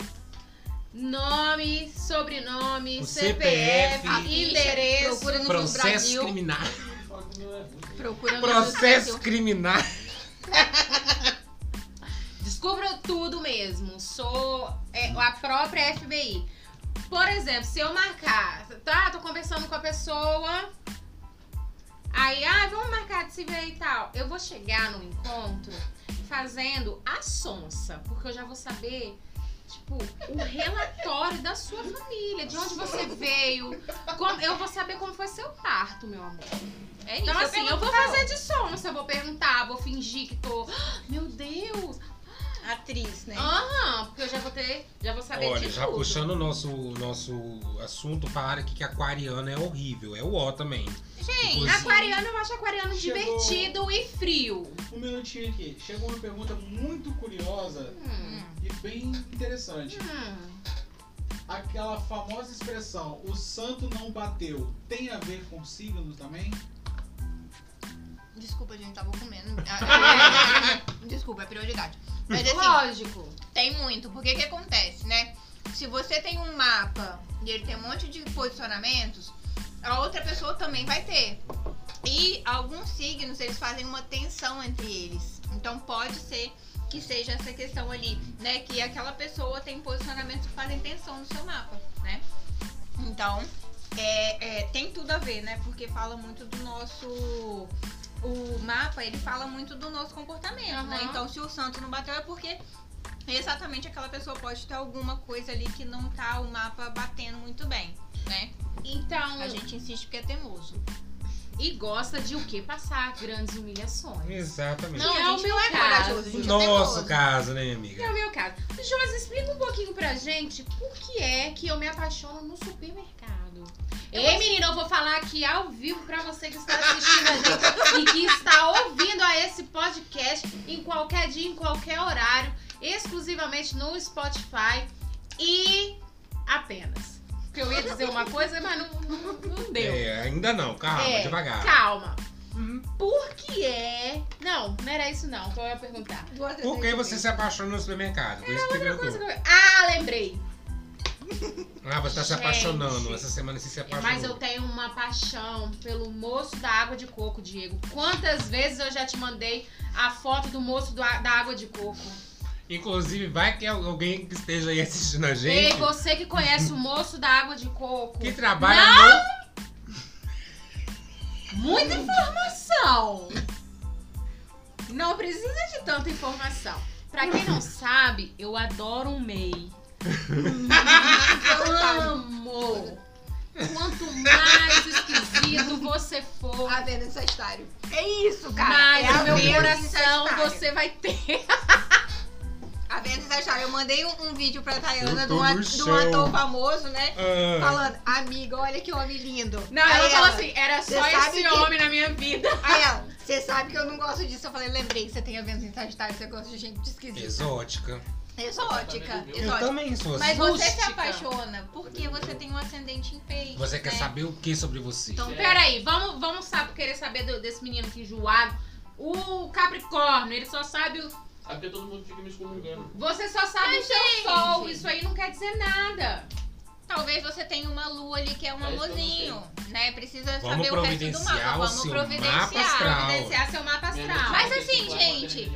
Nome, sobrenome, O CPF, CPF, endereço. procura no Processo Brasil. criminal. Procura no Processo Brasil. criminal. Descubro tudo mesmo. Sou é, a própria FBI. Por exemplo, se eu marcar, tá? Tô conversando com a pessoa. Aí, ah, vamos marcar de se ver e tal. Eu vou chegar no encontro fazendo a sonsa, porque eu já vou saber, tipo, o relatório da sua família, de onde você veio. como- eu vou saber como foi seu parto, meu amor. É isso. Então, assim, eu vou fazer de sonsa, eu vou perguntar, vou fingir que tô. "Ah, Meu Deus! Atriz, né? Aham, porque eu já vou ter. Já vou saber Olha, de já tudo. puxando o nosso, nosso assunto para aqui que aquariano é horrível. É o ó também. Gente, Inclusive- Aquariano, eu acho aquariano Chegou- divertido e frio. Um minutinho aqui. Chegou uma pergunta muito curiosa Hum. e bem interessante. Hum. Aquela famosa expressão, o santo não bateu, tem a ver com signos também? desculpa, gente, tava comendo. Ah, é, Desculpa, é prioridade. Mas assim, Lógico. Tem muito, porque que acontece, né? Se você tem um mapa e ele tem um monte de posicionamentos, a outra pessoa também vai ter. E alguns signos, eles fazem uma tensão entre eles. Então pode ser que seja essa questão ali, né? Que aquela pessoa tem posicionamentos que fazem tensão no seu mapa, né? Então, é, é, tem tudo a ver, né? Porque fala muito do nosso. O mapa, ele fala muito do nosso comportamento, né? Aham. Então, se o santo não bateu, é porque exatamente aquela pessoa pode ter alguma coisa ali que não tá o mapa batendo muito bem, né? Então, A gente insiste porque é teimoso. e gosta de o quê? Passar grandes humilhações. Exatamente. Não, Que é o meu é caso. corajoso, é nosso caso, né, É amiga? o meu caso. Josi, explica um pouquinho pra gente por que é que eu me apaixono no supermercado. Ei, menina, eu vou falar aqui ao vivo pra você que está assistindo a gente e que está ouvindo a esse podcast em qualquer dia, em qualquer horário, exclusivamente no Spotify e apenas. Porque eu ia dizer uma coisa, mas não, não, não deu. É, ainda não, calma, É, devagar. Calma. Uhum. Por que é. Não, não era isso não que eu ia perguntar. Por que você se apaixona no supermercado? Foi isso que eu- Ah, lembrei. Ah, você tá se Gente. apaixonando. Essa semana você se apaixonou. Mas eu tenho uma paixão pelo moço da água de coco, Diego. Quantas vezes eu já te mandei a foto do moço do da água de coco? Inclusive, vai que alguém que esteja aí assistindo a Ei, gente, você que conhece o moço da água de coco. que trabalha no... Muita informação! Não precisa de tanta informação. Pra quem não sabe, eu adoro um MEI. Amo! Quanto mais esquisito você for, A venda de Sagitário. É isso, cara. mais é a o meu coração você vai ter. A venda de Sagitário. Eu mandei um, um vídeo pra Eu Tayana de um, no ator famoso, né? Ah, Falando, amiga, olha que homem lindo. Não, Aí ela falou assim, era "Cê só esse que- homem na minha vida. Aí ela, Você sabe que eu não gosto disso. Eu falei, lembrei que você tem a Vênus em Sagitário, você gosta de gente esquisita. Exótica. Exótica. Eu exótica. também sou assim. Mas você se apaixona porque você tem um ascendente em peixe. Você quer né? saber o que sobre você? Então, Peraí, vamos, vamos saber, querer saber do- desse menino aqui enjoado. O Capricórnio, ele só sabe o. É porque todo mundo fica me excomungando. Você só sabe Mas, o seu gente. sol. Isso aí não quer dizer nada. Talvez você tenha uma lua ali que é um É que amorzinho, né? Precisa Vamos saber o resto do providenciar mapa. Vamos providenciar. mapa astral. Evidenciar seu mapa astral. Mas assim, é que gente.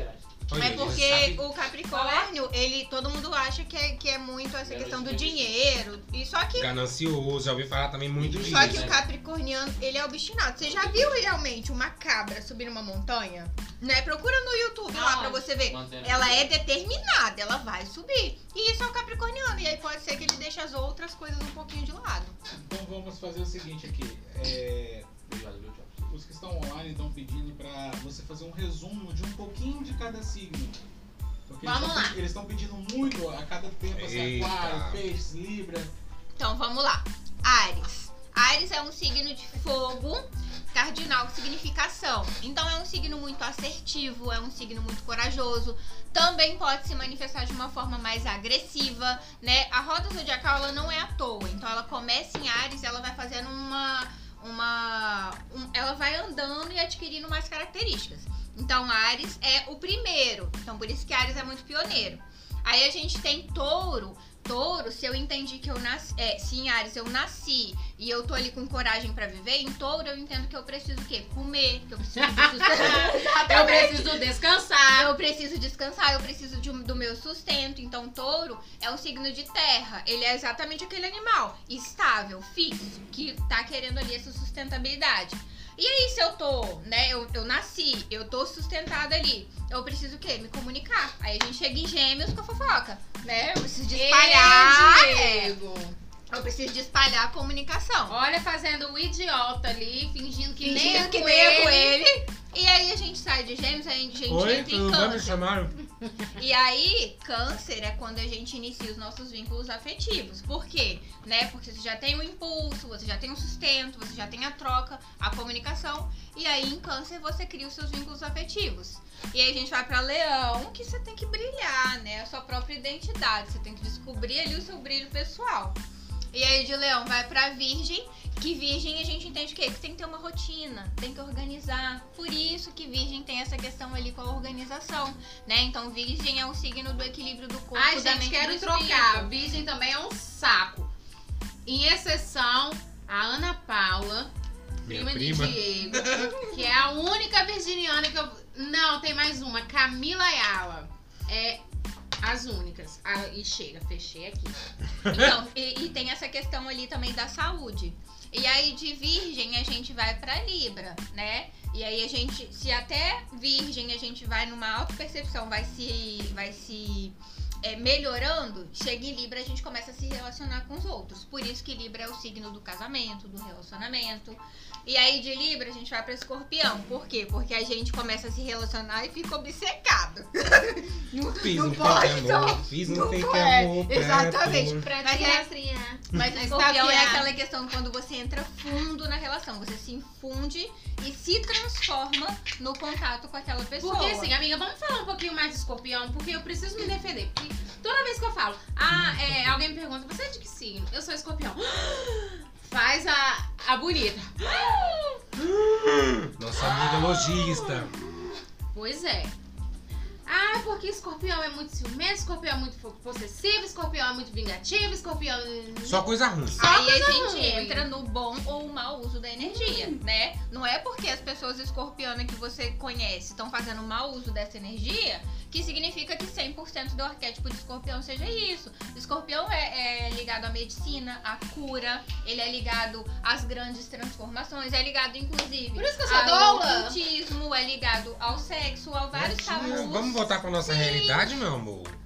Olha, É porque o Capricórnio, ele, todo mundo acha que é, que é muito essa É, questão do dinheiro. E só que, Ganancioso, já ouvi falar também muito disso. só que né? o Capricorniano, ele é obstinado. Você já viu realmente uma cabra subir uma montanha? Né? Procura no YouTube lá pra você ver. Mantendo- Ela é determinada, ela vai subir. E isso é o Capricorniano. E aí pode ser que ele deixe as outras coisas um pouquinho de lado. Então vamos fazer o seguinte aqui. É, Obrigado, Thiago? Os que estão online estão pedindo pra você fazer um resumo de um pouquinho de cada signo. Porque Vamos eles lá. estão- eles estão pedindo muito a cada tempo, assim, Eita. aquário, peixes, libra. Então vamos lá. Ares. Ares é um signo de fogo cardinal, que significa ação. Então é um signo muito assertivo, é um signo muito corajoso. Também pode se manifestar de uma forma mais agressiva, né? A roda zodiacal ela não é à toa. Então ela começa em Ares, ela vai fazendo uma uma um- ela vai andando e adquirindo mais características. Então Ares é o primeiro. Então por isso que Ares é muito pioneiro. Aí a gente tem Touro. Touro, se eu entendi que eu nasci. É, se em Ares eu nasci e eu tô ali com coragem pra viver, em Touro eu entendo que eu preciso o quê? Comer, que eu preciso. Eu preciso descansar. Eu preciso descansar, eu preciso de um- do meu sustento. Então, touro é um signo de terra. Ele é exatamente aquele animal estável, fixo, que tá querendo ali essa sustentabilidade. E aí, se eu tô, né? Eu, eu nasci, eu tô sustentada ali. Eu preciso o quê? Me comunicar. Aí a gente chega em gêmeos com a fofoca, né? Eu preciso de espalhar. Ei, é, Diego. eu preciso de espalhar a comunicação. Olha, fazendo o idiota ali, fingindo que nem Fingindo é que com nem é com ele. ele. E aí a gente sai de gêmeos, aí a gente Oi, entra em bem? Me câncer. chamaram? E aí, câncer é quando a gente inicia os nossos vínculos afetivos. Por quê? Né? Porque você já tem o impulso, você já tem o sustento, você já tem a troca, a comunicação. E aí, em câncer, você cria os seus vínculos afetivos. E aí a gente vai pra leão, que você tem que brilhar, né? A sua própria identidade. Você tem que descobrir ali o seu brilho pessoal. E aí de leão vai pra virgem, que virgem a gente entende o quê? Que tem que ter uma rotina, tem que organizar. Por isso que virgem tem essa questão ali com a organização, né? Então virgem é um signo do equilíbrio do corpo, Ai, da gente, mente quero do trocar. Virgem também é um saco. Em exceção, a Ana Paula, prima, prima. de Diego, que é a única virginiana que eu. Não, tem mais uma. Camila Ayala. É as únicas. Ah, e chega, fechei aqui. Então, e, e tem essa questão ali também da saúde. E aí de virgem a gente vai pra Libra, né? E aí a gente, se até virgem a gente vai numa autopercepção, vai se vai se é, melhorando, chega em Libra a gente começa a se relacionar com os outros. Por isso que Libra é o signo do casamento, do relacionamento. E aí de Libra a gente vai pra Escorpião. Por quê? Porque a gente começa a se relacionar e fica obcecado. Fiz Não um pode, fake não. amor. Fiz um Não fake pode. amor. Exatamente. Pra Mas te é- rastrear. Mas Mas escorpião é aquela questão quando você entra fundo na relação. Você se infunde e se transforma no contato com aquela pessoa. Porque assim, amiga, vamos falar um pouquinho mais de escorpião, porque eu preciso me defender. Porque toda vez que eu falo, ah, é, alguém me pergunta, você é de que signo? Eu sou escorpião. Faz a, a bonita. Nossa amiga lojista. Pois é. Ah, porque escorpião é muito ciumento, escorpião é muito possessivo, escorpião é muito vingativo, escorpião. Só coisa ruim. Só Aí a coisa gente ruim. entra no bom ou mau uso da energia, né? Não é porque as pessoas escorpianas que você conhece estão fazendo mau uso dessa energia que significa que 100% do arquétipo de escorpião seja isso. Escorpião é, é ligado à medicina, à cura, ele é ligado às grandes transformações, é ligado inclusive Por isso que eu sou ao doula. ocultismo, é ligado ao sexo, a vários tabus. Vamos voltar pra nossa realidade, meu amor?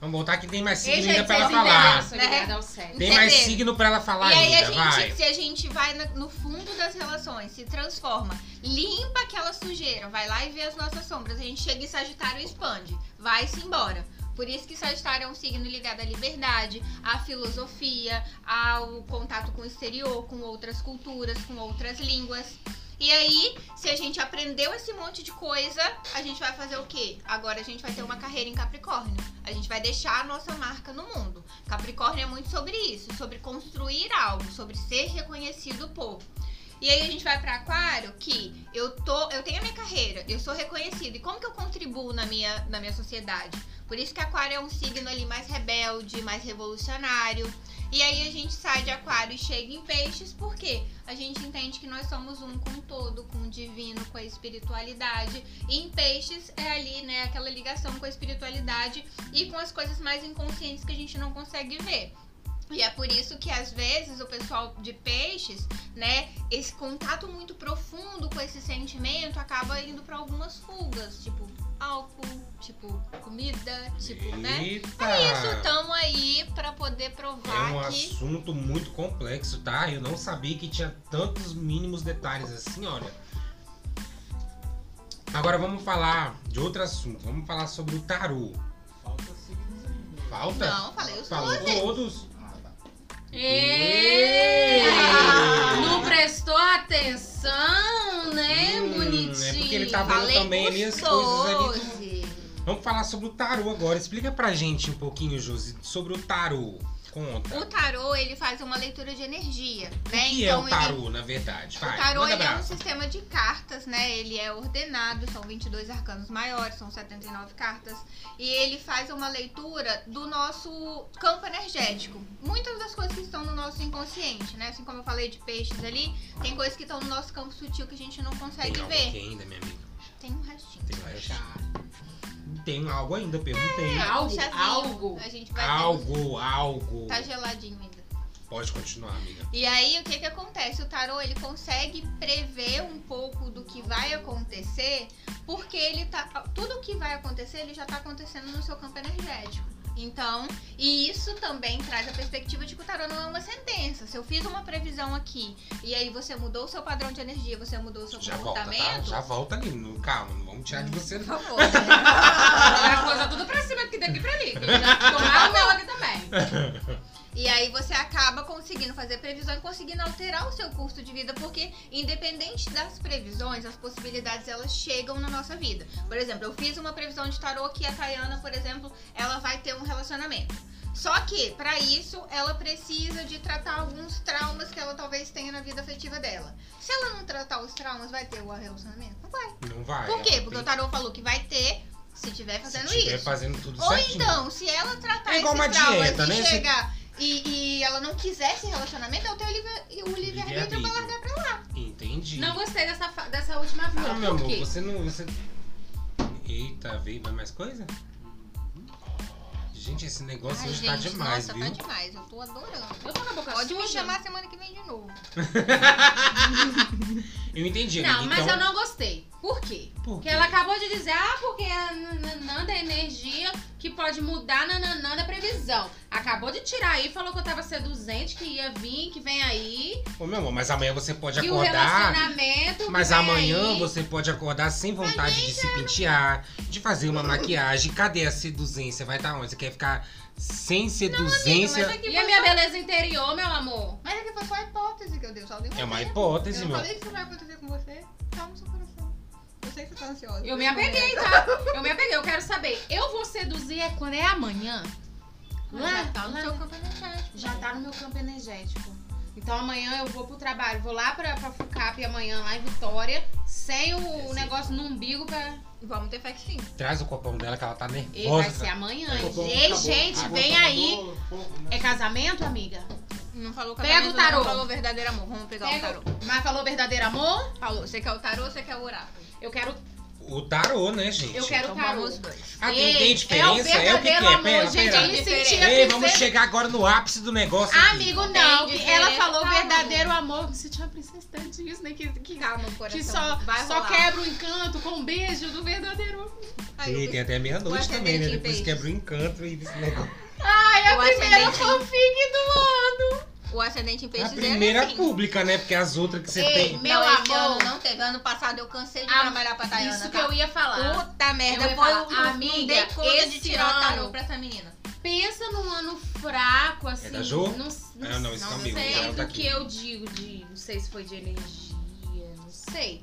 Vamos voltar que tem mais signo ainda gente, pra ela falar. né? Tem mais signo pra ela falar E aí a ainda, vai. gente, se a gente vai no fundo das relações, se transforma, limpa aquela sujeira, vai lá e vê as nossas sombras, a gente chega em Sagitário e expande, vai-se embora. Por isso que Sagitário é um signo ligado à liberdade, à filosofia, ao contato com o exterior, com outras culturas, com outras línguas. E aí, se a gente aprendeu esse monte de coisa, a gente vai fazer o quê? Agora a gente vai ter uma carreira em Capricórnio. A gente vai deixar a nossa marca no mundo. Capricórnio é muito sobre isso, sobre construir algo, sobre ser reconhecido por. E aí a gente vai para Aquário, que eu tô, eu tenho a minha carreira, eu sou reconhecido. E como que eu contribuo na minha, na minha sociedade? Por isso que Aquário é um signo ali mais rebelde, mais revolucionário. E aí a gente sai de Aquário e chega em Peixes, porque a gente entende que nós somos um com o todo, com o divino, com a espiritualidade. E em Peixes é ali, né, aquela ligação com a espiritualidade e com as coisas mais inconscientes que a gente não consegue ver. E é por isso que às vezes o pessoal de peixes, né, esse contato muito profundo com esse sentimento acaba indo para algumas fugas, tipo álcool, tipo comida, tipo, né? Eita! É isso, tamo aí pra poder É provar um que assunto muito complexo, tá? Eu não sabia que tinha tantos mínimos detalhes assim, olha. Agora vamos falar de outro assunto. Vamos falar sobre o tarô. Falta signos ainda. Falta? Não, falei os Falou doze. todos. Ah! Não prestou atenção, né, Hum, bonitinho? é porque ele tá vendo Falei também ali as coisas ali. Vamos falar sobre o tarô agora. Explica pra gente um pouquinho, Josi, sobre o tarô. Conta. O tarô, ele faz uma leitura de energia, O né? que é o tarô, na verdade? Vai, O tarô ele é um sistema de cartas, né? Ele é ordenado, são 22 arcanos maiores, são 79 cartas. E ele faz uma leitura do nosso campo energético. Muitas das coisas que estão no nosso inconsciente, né? Assim como eu falei de peixes ali, tem coisas que estão no nosso campo sutil que a gente não consegue Tem ver. aqui ainda, minha amiga? Tem um restinho. Tem mais. Tem algo ainda, perguntei. É, Algo, chazinho. algo. A gente vai ter Algo, algo. Tá geladinho ainda. Pode continuar, amiga. E aí, o que que acontece? O tarô, ele consegue prever um pouco do que vai acontecer, porque ele tá... Tudo que vai acontecer, ele já tá acontecendo no seu campo energético. Então, e isso também traz a perspectiva de que o tarô não é uma sentença. Se eu fiz uma previsão aqui, e aí você mudou o seu padrão de energia, você mudou o seu Já volta, tá? comportamento... Já volta ali. no- Calma, não vamos tirar de você, Por não. favor. Agora coisa tudo pra cima aqui daqui pra ali. tomaram o meu aqui também. E aí você acaba conseguindo fazer previsão e conseguindo alterar o seu curso de vida, porque independente das previsões, as possibilidades elas chegam na nossa vida. Por exemplo, eu fiz uma previsão de tarô que a Tayana, por exemplo, ela vai ter um relacionamento. Só que, pra isso, ela precisa de tratar alguns traumas que ela talvez tenha na vida afetiva dela. Se ela não tratar os traumas, vai ter o relacionamento? Não vai. Não vai. Por quê? Porque tem- o tarô falou que vai ter se estiver Se fazendo tiver isso. fazendo tudo Ou certinho. então, se ela tratar É igual esses uma traumas dieta, e né? Chegar e, e ela não quiser esse relacionamento, é o teu livre, o livre-arbítrio pra largar pra lá. Entendi. Não gostei dessa, dessa última fala. Não, meu amor, você não. Você... Eita, veio vai mais coisa? Gente, esse negócio Ai, hoje tá gente, demais, nossa, viu? tá demais. Eu tô adorando. Eu tô com a boca Pode me chamar semana que vem de novo. Eu entendi, Não, amiga. mas então, eu não gostei. Por quê? Por Porque quê? ela acabou de dizer, ah, porque a nananã da energia que pode mudar nananã da previsão. Acabou de tirar aí, falou que eu tava seduzente, que ia vir, que vem aí. Ô, meu amor, mas amanhã você pode que o acordar. relacionamento. que Mas vem amanhã aí. você pode acordar sem vontade de se pentear, de fazer uma maquiagem. Cadê a seduzência? Vai estar onde? Você quer ficar sem seduzência? mas aqui E a minha só- beleza interior, meu amor? Mas aqui foi só a hipótese que eu dei. Só dei um É uma hipótese, Eu não meu. falei que isso vai acontecer com você. Calma seu coração. Eu sei que você tá ansiosa. Eu me apeguei, tá? Eu me apeguei. Eu quero saber, eu vou seduzir é quando é amanhã? Mas já tá no Lá- seu campo energético. Já tá no meu campo energético. Então amanhã eu vou pro trabalho, vou lá pra, pra Fucap amanhã, lá em Vitória, sem o Esse- negócio no umbigo pra. Vamos ter fé que sim. Traz o copão dela que ela tá E nervosa. vai ser amanhã. Ei, gente, Acabou, vem acabou, aí. acabou, né? É casamento, amiga? Não falou Pega casamento, o tarô. Não falou verdadeiro amor. Vamos pegar o Pega- tarô. Mas falou verdadeiro amor? Falou, você quer o tarô ou você quer o oráculo? Eu quero, O tarô, né, gente? eu quero Então tarô. os dois. Ah, tem, tem diferença? É o É o que, que verdadeiro é? amor, Pera, gente. pera. A Ei, vamos princesa- chegar agora no ápice do negócio. aqui. Amigo, Tem não. que ela falou verdadeiro amor. Me senti uma princesa da Disney que, que, Calma, coração. que só, vai só rolar. quebra o encanto com um beijo do verdadeiro amor. Ai, eu- tem até meia-noite também, né? Depois peixes. quebra o encanto e esse negócio. Ai, a O primeira fanfic do ano. O ascendente em A peixes primeira é assim. pública, né? Porque as outras que você Ei, tem. Meu não, amor. ano não teve. Ano passado eu cansei de Ah, trabalhar pra Tayana, Isso que tá? eu ia falar. Puta merda, foi falar, um, não, amiga, não dei conta de tirar o tarô ano- pra essa menina. Pensa num ano fraco, assim. É da Jo? Não, não, Ah, não, esse não comigo, sei tá que eu digo de. Não sei se foi de energia, Não sei.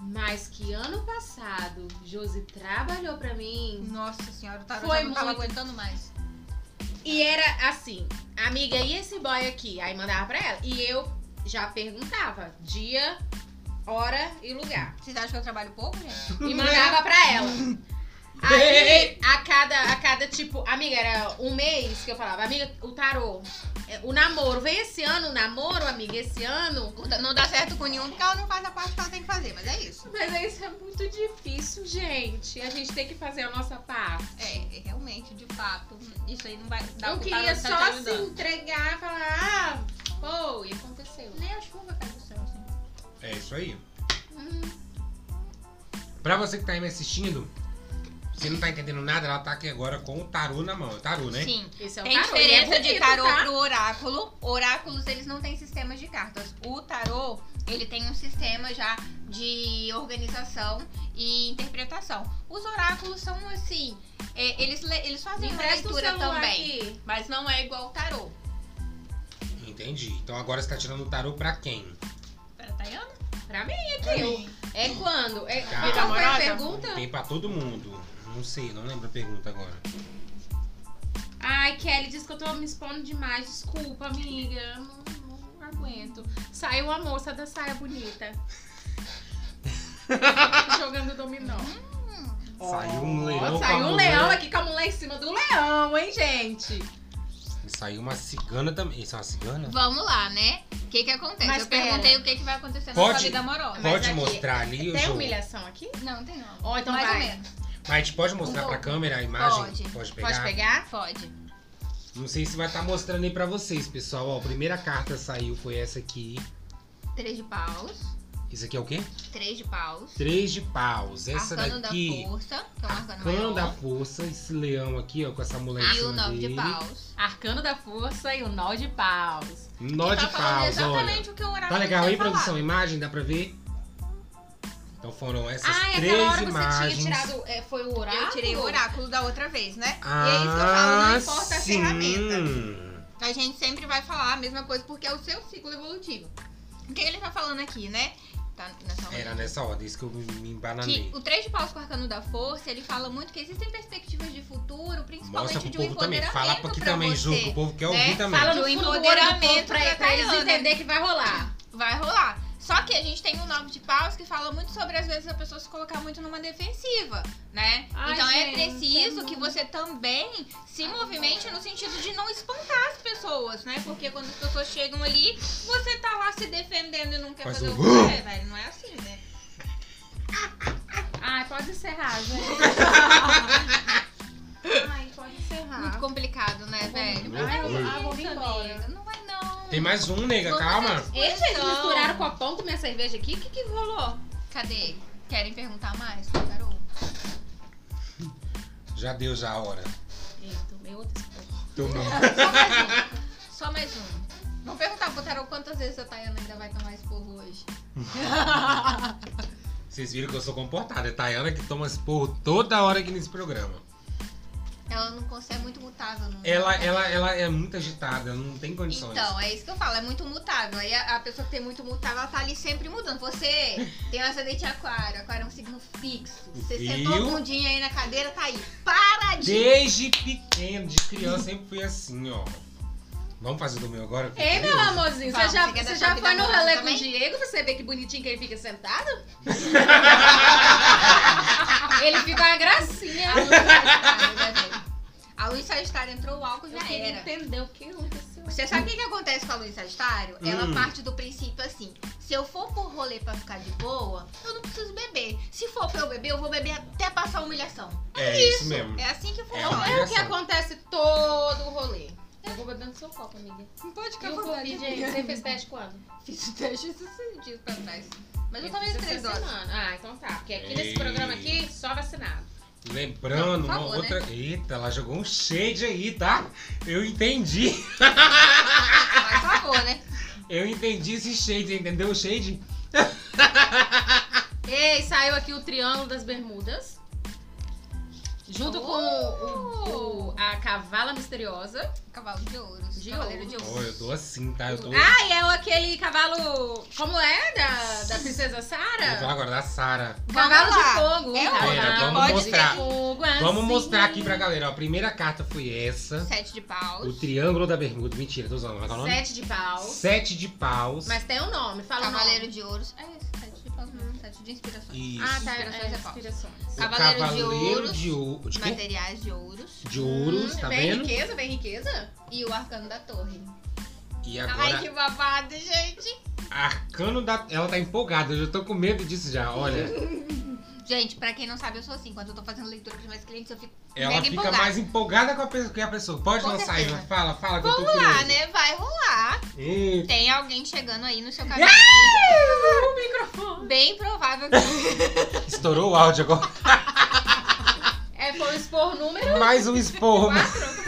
Mas que ano passado Josi trabalhou pra mim Nossa senhora, o tarô Foi já não tava muito. aguentando mais. e era assim, amiga, e esse boy aqui? Aí mandava pra ela. E eu já perguntava dia, hora e lugar. Vocês acham que eu trabalho pouco, gente? E mandava pra ela. Aí, a cada, a cada, tipo, amiga, era um mês que eu falava, amiga, o tarô, é, o namoro, veio esse ano o namoro, amiga, esse ano. Não dá certo com nenhum porque ela não faz a parte que ela tem que fazer, mas é isso. Mas isso é muito difícil, gente. A gente tem que fazer a nossa parte. É, realmente, de fato, isso aí não vai dar Eu pro queria tá só te se ajudando. entregar e falar, ah, pô, e aconteceu. Nem a chuva cai do céu, assim. É isso aí. Hum, Pra você que tá aí me assistindo, se não tá entendendo nada, ela tá aqui agora com o tarô na mão. É tarô, né? Sim. esse é o Tem tarô. é diferença de bonito, tarô tá? pro oráculo. Oráculos, eles não têm sistemas de cartas. O tarô, ele tem um sistema já de organização e interpretação. Os oráculos são assim, é, eles, le- eles fazem uma leitura também. aqui. Mas não é igual o tarô. Entendi. Então agora você tá tirando o tarô pra quem? Pera, Tayana? Pra mim aqui. eu- É quando? É, Cara. qual foi a pergunta? Tem pra todo mundo. Não sei, não lembro a pergunta agora. Ai, Kelly disse que eu tô me expondo demais. Desculpa, amiga. Eu Não, não aguento. Saiu a moça da saia bonita. Jogando dominó. Saiu um leão a Saiu um mulher. leão aqui com a mulher em cima do leão, hein, gente? E saiu uma cigana também. Isso é uma cigana? Vamos lá, né? O que que acontece? Mas eu pera. perguntei o que que vai acontecer na Pode- sua vida amorosa. Pode aqui, mostrar ali o Tem humilhação aqui? Não, tem não. Ó, então Mais vai. ou menos. Mas a gente pode mostrar Um pra câmera a imagem? Pode. pegar? Pode pegar? Pode. Não sei se vai estar mostrando aí pra vocês, pessoal. Ó, a primeira carta saiu foi essa aqui. Três de paus. Isso aqui é o quê? Três de paus. Três de paus. Essa arcano daqui. da força, que é um arcano Arcano maior. da força. Esse leão aqui, ó, com essa mulher E o nove dele. de paus. Arcano da força e o nó de paus. Nó Que de tá falando paus, olha. exatamente o que o Tá legal aí, produção? Imagem, dá pra ver? Então foram essas Ah, e três aquela hora imagens. você tinha tirado. é, foi o oráculo? Eu tirei o oráculo da outra vez, né? Ah, e é isso que eu falo, não importa a sim. ferramenta. A gente sempre vai falar a mesma coisa porque é o seu ciclo evolutivo. O que ele tá falando aqui, né? Tá nessa ordem. Era nessa ordem, isso que eu me embananei. Que o três de paus com o arcano da força, ele fala muito que existem perspectivas de futuro, principalmente Mostra pro de um povo também. empoderamento Fala aqui pra também, você. Ju, que o povo quer né? ouvir também. Fala no Do do empoderamento pra, pra eles entenderem que vai rolar. vai rolar. Só que a gente tem o nove de paus que fala muito sobre, às vezes, a pessoa se colocar muito numa defensiva, né? Ai, então é gente, preciso é que muito- você também se movimente no sentido de não espantar as pessoas, né? Porque quando as pessoas chegam ali, você tá lá se defendendo e não quer Faz fazer um o que é, velho. Não é assim, né? Ai, pode encerrar, gente. Ai, pode encerrar. Muito complicado, né, velho? Ai, eu- ah, vou embora. Não vai não. Tem mais um, nega, Vamos calma. Eles disposição. misturaram copão com minha cerveja aqui? O que, que rolou? Cadê? Querem perguntar mais, Carol? Já deu já a hora. Ih, tomei outro esporro. Tomou. Só mais um. Só mais um. Vamos perguntar pro Tarô quantas vezes a Tayana ainda vai tomar esporro hoje. Vocês viram que eu sou comportada. É Tayana que toma esporro toda hora aqui nesse programa. Ela não consegue, é muito mutável. Não Ela, ela, ela é muito agitada, não tem condições. Então, é isso que eu falo, é muito mutável. Aí a, a pessoa que tem muito mutável, ela tá ali sempre mudando. Você tem um ascendente aquário, aquário é um signo fixo. Você Viu? sentou a bundinha aí na cadeira, tá aí, paradinho. Desde pequeno, de criança, sempre fui assim, ó. Vamos fazer do meu agora? Ei, meu amorzinho, Vamos, você já, você você já foi no rolê com o? Diego? Você vê que bonitinho que ele fica sentado? ele fica uma gracinha. A luz sagitário, velho? A luz sagitário entrou, o álcool Eu já queria era. entender o que aconteceu. Você sabe o que, que acontece com a luz sagitário? Ela Hum. parte do princípio assim: se eu for por rolê pra ficar de boa, eu não preciso beber. Se for pra eu beber, eu vou beber até passar humilhação. É isso mesmo. É assim que É funciona. uma- É o que acontece todo o rolê. Eu vou bebendo seu copo, amiga. Não pode E o Covid, aí? Você fez teste quando? Fiz o teste esses dias pra trás. Mas eu fiz tomei três doses. semana. Ah, então tá. Porque aqui nesse Ei. programa aqui, só vacinado. Lembrando, Por favor, uma outra. Eita, ela jogou um shade aí, tá? Eu entendi. Faz favor, né? Eu entendi esse shade, entendeu o shade? Ei, saiu aqui o Triângulo das Bermudas. Junto com o, o- a cavala misteriosa. Cavalo de ouros. De Cavaleiro ouros. de Oh, ouros. eu tô assim, tá? Eu tô. Ah, e é o- aquele cavalo. Como é? Da, da Princesa Eu vou Sara? agora da Sara. Cavalo Vamos de fogo. É cavalo que de pode mostrar. fogo, Vamos assim. mostrar aqui pra galera, ó. A primeira carta foi essa. Sete de paus. O Triângulo da Bermuda. Mentira, tô usando. Qual é o nome? Sete de paus. Sete de paus. Mas tem um nome, fala Cavaleiro nome. de ouros. É esse, sete de paus. mesmo, Sete de inspirações. Isso. Ah, tá. Inspirações É, é paus. inspirações. O Cavaleiro de Cavaleiro Ouros. de. De? Materiais de ouros. De ouros, Hum, tá vem vendo? riqueza, vem riqueza. E o arcano da torre. E Ai, agora, que babado, gente. arcano da. Ela tá empolgada, eu já tô com medo disso já. Olha, Gente, pra quem não sabe, eu sou assim. Quando eu tô fazendo leitura pros meus clientes, eu fico ela fica empolgada. mais empolgada com a, pe- que a pessoa. Pode Com lançar aí, certeza. fala, fala que eu tô Vamos curioso. lá, né? Vai rolar. Eita. Tem alguém chegando aí no seu caminho. o microfone. Bem provável que. Estourou o áudio agora. É, foi o expor número Mais um esporro. 4.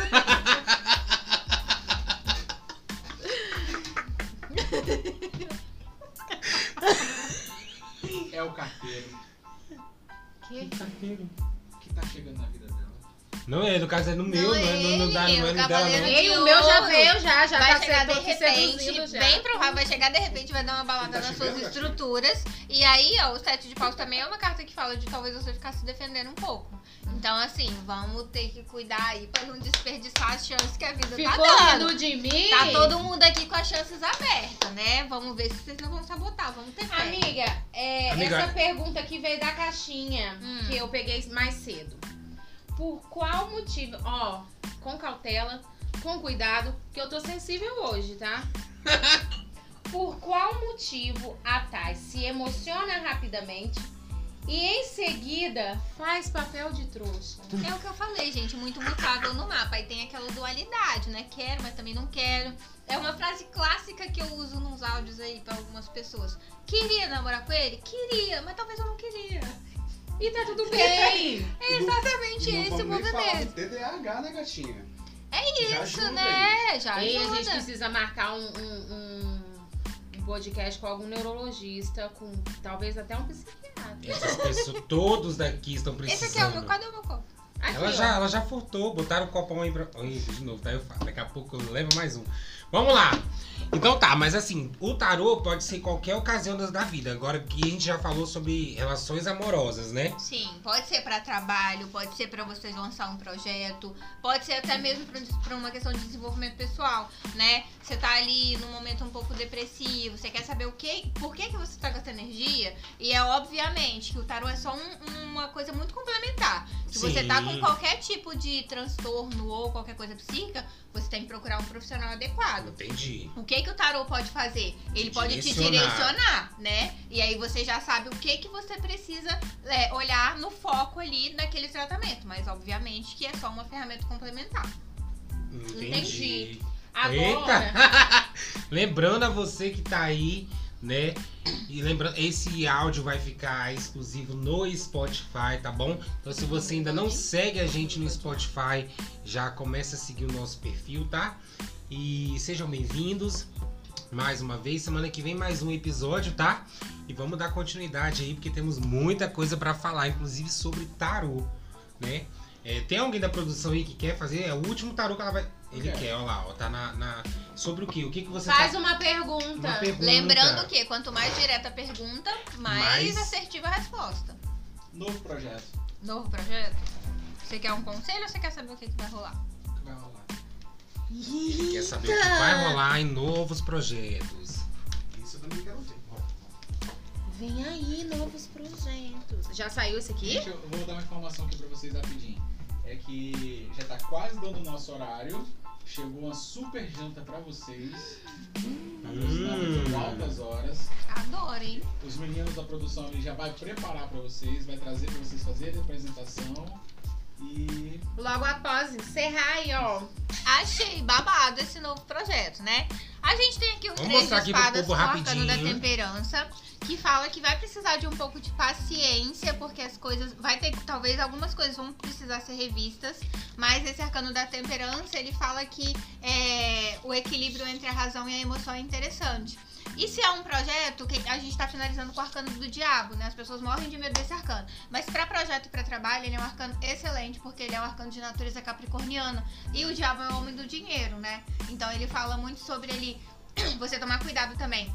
É o carteiro Que? que tá chegando na vida. Não é, no caso é no meu, Não não, é no, no, é da, não é o no dela, não. E o meu já veio, já, já vai tá chegar de repente, já. bem provável, vai chegar de repente, vai dar uma balada tá nas suas chegando, estruturas. E aí, ó, o sete de paus também é uma carta que fala de talvez você ficar se defendendo um pouco. Então, assim, vamos ter que cuidar aí pra não desperdiçar as chances que a vida Ficou tá dando. rindo de mim? Tá todo mundo aqui com as chances abertas, né? Vamos ver se vocês não vão sabotar, vamos ter fé. Amiga, é, Amiga. essa pergunta aqui veio da caixinha Hum. que eu peguei mais cedo. Por qual motivo? Ó, com cautela, com cuidado, que eu tô sensível hoje, tá? Por qual motivo a Thay se emociona rapidamente e em seguida faz papel de trouxa? É o que eu falei, gente, muito mutável no mapa. Aí tem aquela dualidade, né? Quero, mas também não quero. É uma frase clássica que eu uso nos áudios aí pra algumas pessoas. Queria namorar com ele? Queria, mas talvez eu não queria. E tá tudo bem. É exatamente não esse o movimento. TDAH, né, gatinha? É Já isso, ajuda né? Já E a gente ajuda. precisa marcar um, um- um- podcast com algum neurologista, com talvez até um psiquiatra. Essas pessoas, todos daqui estão precisando. Esse aqui é o meu. Cadê o meu copo? Aqui, Ela ó. já, ela já furtou, botaram o copão aí pra. Ih, de novo, tá? Eu falo. Daqui a pouco eu levo mais um. Vamos lá. Então tá, mas assim, o tarô pode ser qualquer ocasião da vida. Agora que a gente já falou sobre relações amorosas, né? Sim, pode ser pra trabalho, pode ser pra vocês lançar um projeto, pode ser até mesmo pra- pra uma questão de desenvolvimento pessoal, né? Você tá ali num momento um pouco depressivo, você quer saber o que, por que, que você tá gastando energia, e é obviamente que o tarô é só um- uma coisa muito complementar. Se você tá com Sim. qualquer tipo de transtorno ou qualquer coisa psíquica, você tem que procurar um profissional adequado. Entendi. O que que o tarô pode fazer? Ele pode te direcionar. né? E aí você já sabe o que que você precisa é, olhar no foco ali naquele tratamento. Mas obviamente que é só uma ferramenta complementar. Entendi. Entendi. Agora, lembrando a você que tá aí, né? E lembrando, esse áudio vai ficar exclusivo no Spotify, tá bom? Então se você ainda não segue a gente no Spotify, já começa a seguir o nosso perfil, tá? E sejam bem-vindos. Mais uma vez, semana que vem mais um episódio, tá? E vamos dar continuidade aí, porque temos muita coisa pra falar, inclusive sobre tarô, né? É, tem alguém da produção aí que quer fazer? É o último tarô que ela vai. Ele quer, ó lá, ó. Tá na. na- Sobre o quê? O que, que você faz tá. uma pergunta. Uma pergunta. Lembrando que quanto mais direta a pergunta, mais, Mais- assertiva a resposta. Novo projeto Novo projeto? Você quer um conselho ou você quer saber o que, que vai rolar? que vai rolar. Ele quer saber o que vai rolar em novos projetos. Isso eu também quero ver. Vem aí novos projetos. Já saiu esse aqui? Gente, eu vou dar uma informação aqui pra vocês rapidinho. É que já tá quase dando o nosso horário. Chegou uma super janta pra vocês. Hum. altas horas. Adoro, hein? Os meninos da produção ali já vai preparar pra vocês, vai trazer pra vocês fazerem a apresentação. E Logo após encerrar aí, ó. Achei babado esse novo projeto, né? A gente tem aqui o Vamos Três pro Espadas povo com o Arcano da rapidinho. Temperança, que fala que vai precisar de um pouco de paciência, porque as coisas... Vai ter, talvez, algumas coisas vão precisar ser revistas, mas esse Arcano da Temperança, ele fala que é, o equilíbrio entre a razão e a emoção é interessante. E se é um projeto que a gente tá finalizando com o arcano do diabo, né? As pessoas morrem de medo desse arcano. Mas pra projeto e pra trabalho, ele é um arcano excelente, porque ele é um arcano de natureza capricorniana. E o diabo é o homem do dinheiro, né? Então ele fala muito sobre ele. Você tomar cuidado também.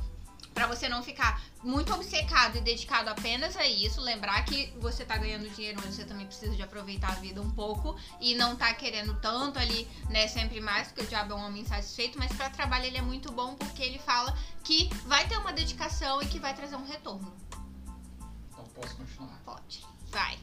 Pra você não ficar muito obcecado e dedicado apenas a isso. Lembrar que você tá ganhando dinheiro, mas você também precisa de aproveitar a vida um pouco. E não tá querendo tanto ali, né? Sempre mais, porque o diabo é um homem insatisfeito. Mas pra trabalho ele é muito bom, porque ele fala que vai ter uma dedicação e que vai trazer um retorno. Então posso continuar. Pode. Vai.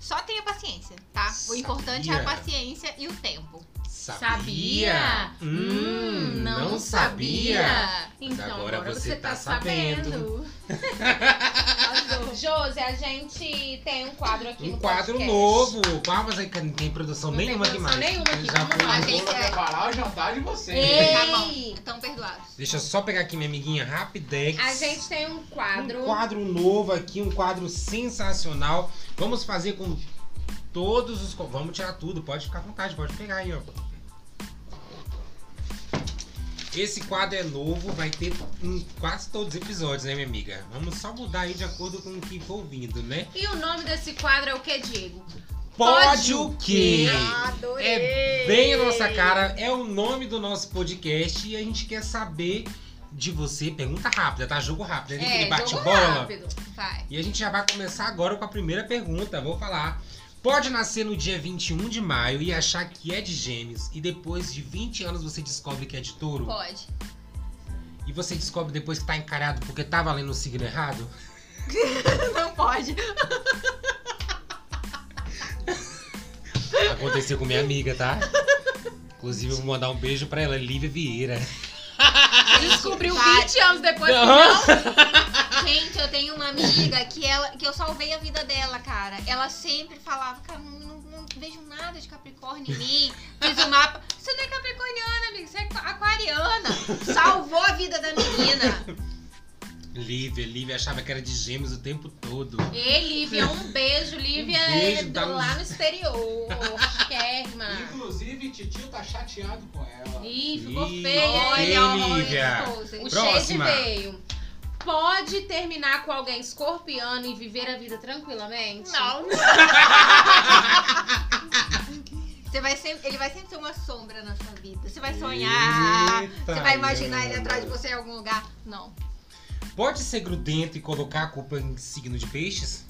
Só tenha paciência, tá? O importante é a Sabia. paciência e o tempo. Sabia? Hum, não sabia. Mas Então agora agora, você você, tá tá, sabendo. sabendo. Josi, a gente tem um quadro aqui Um no quadro podcast. novo. Palmas aí que não tem produção Não tem nenhuma produção demais. nenhuma aqui, Já vamos um- gente. Vou preparar o jantar de vocês. Ei! Tá bom. Estão perdoados. Deixa eu só pegar aqui minha amiguinha Rapidex. A gente tem um quadro. Um quadro novo aqui, um quadro sensacional. Vamos fazer com todos os. Vamos tirar tudo, pode ficar à vontade, pode pegar aí, ó. Esse quadro é novo, vai ter em quase todos os episódios, né, minha amiga? Vamos só mudar aí de acordo com o que for ouvindo, né? E o nome desse quadro é o que, Diego? Pode, Pode o quê? Adorei! É bem a nossa cara, é o nome do nosso podcast e a gente quer saber de você. Pergunta rápida, tá? Jogo rápido, né? Aquele É, jogo bate-bola. rápido. Vai. E a gente já vai começar agora com a primeira pergunta. Vou falar. Pode nascer no dia 21 de maio e achar que é de gêmeos e depois de 20 anos você descobre que é de touro? Pode. E você descobre depois que tá encarado porque tá valendo o signo errado? Não pode. Aconteceu com minha amiga, tá? Inclusive, eu vou mandar um beijo pra ela, Lívia Vieira. Descobriu Vai. 20 anos depois que Aham. não. Gente, eu tenho uma amiga que ela que eu salvei a vida dela, cara. Ela sempre falava, cara, não, não- não vejo nada de Capricórnio em mim. Fiz o mapa. Você não é capricorniana, amiga, você é aquariana. Salvou a vida da menina. Lívia, Lívia achava que era de gêmeos o tempo todo. Ei, Lívia, um beijo. Lívia Um beijo, é do, no- lá no exterior. Chiquérrima. Inclusive, Titio tá chateado com ela. Ih, ficou feia. Hein? olha, Lívia. olha, O shade veio. Pode terminar com alguém escorpiano e viver a vida tranquilamente? Não. Você vai sempre, ele vai sempre ser uma sombra na sua vida. Você vai sonhar. Eita, você vai imaginar ele atrás de você em algum lugar. Não. Pode ser grudento e colocar a culpa em signo de peixes?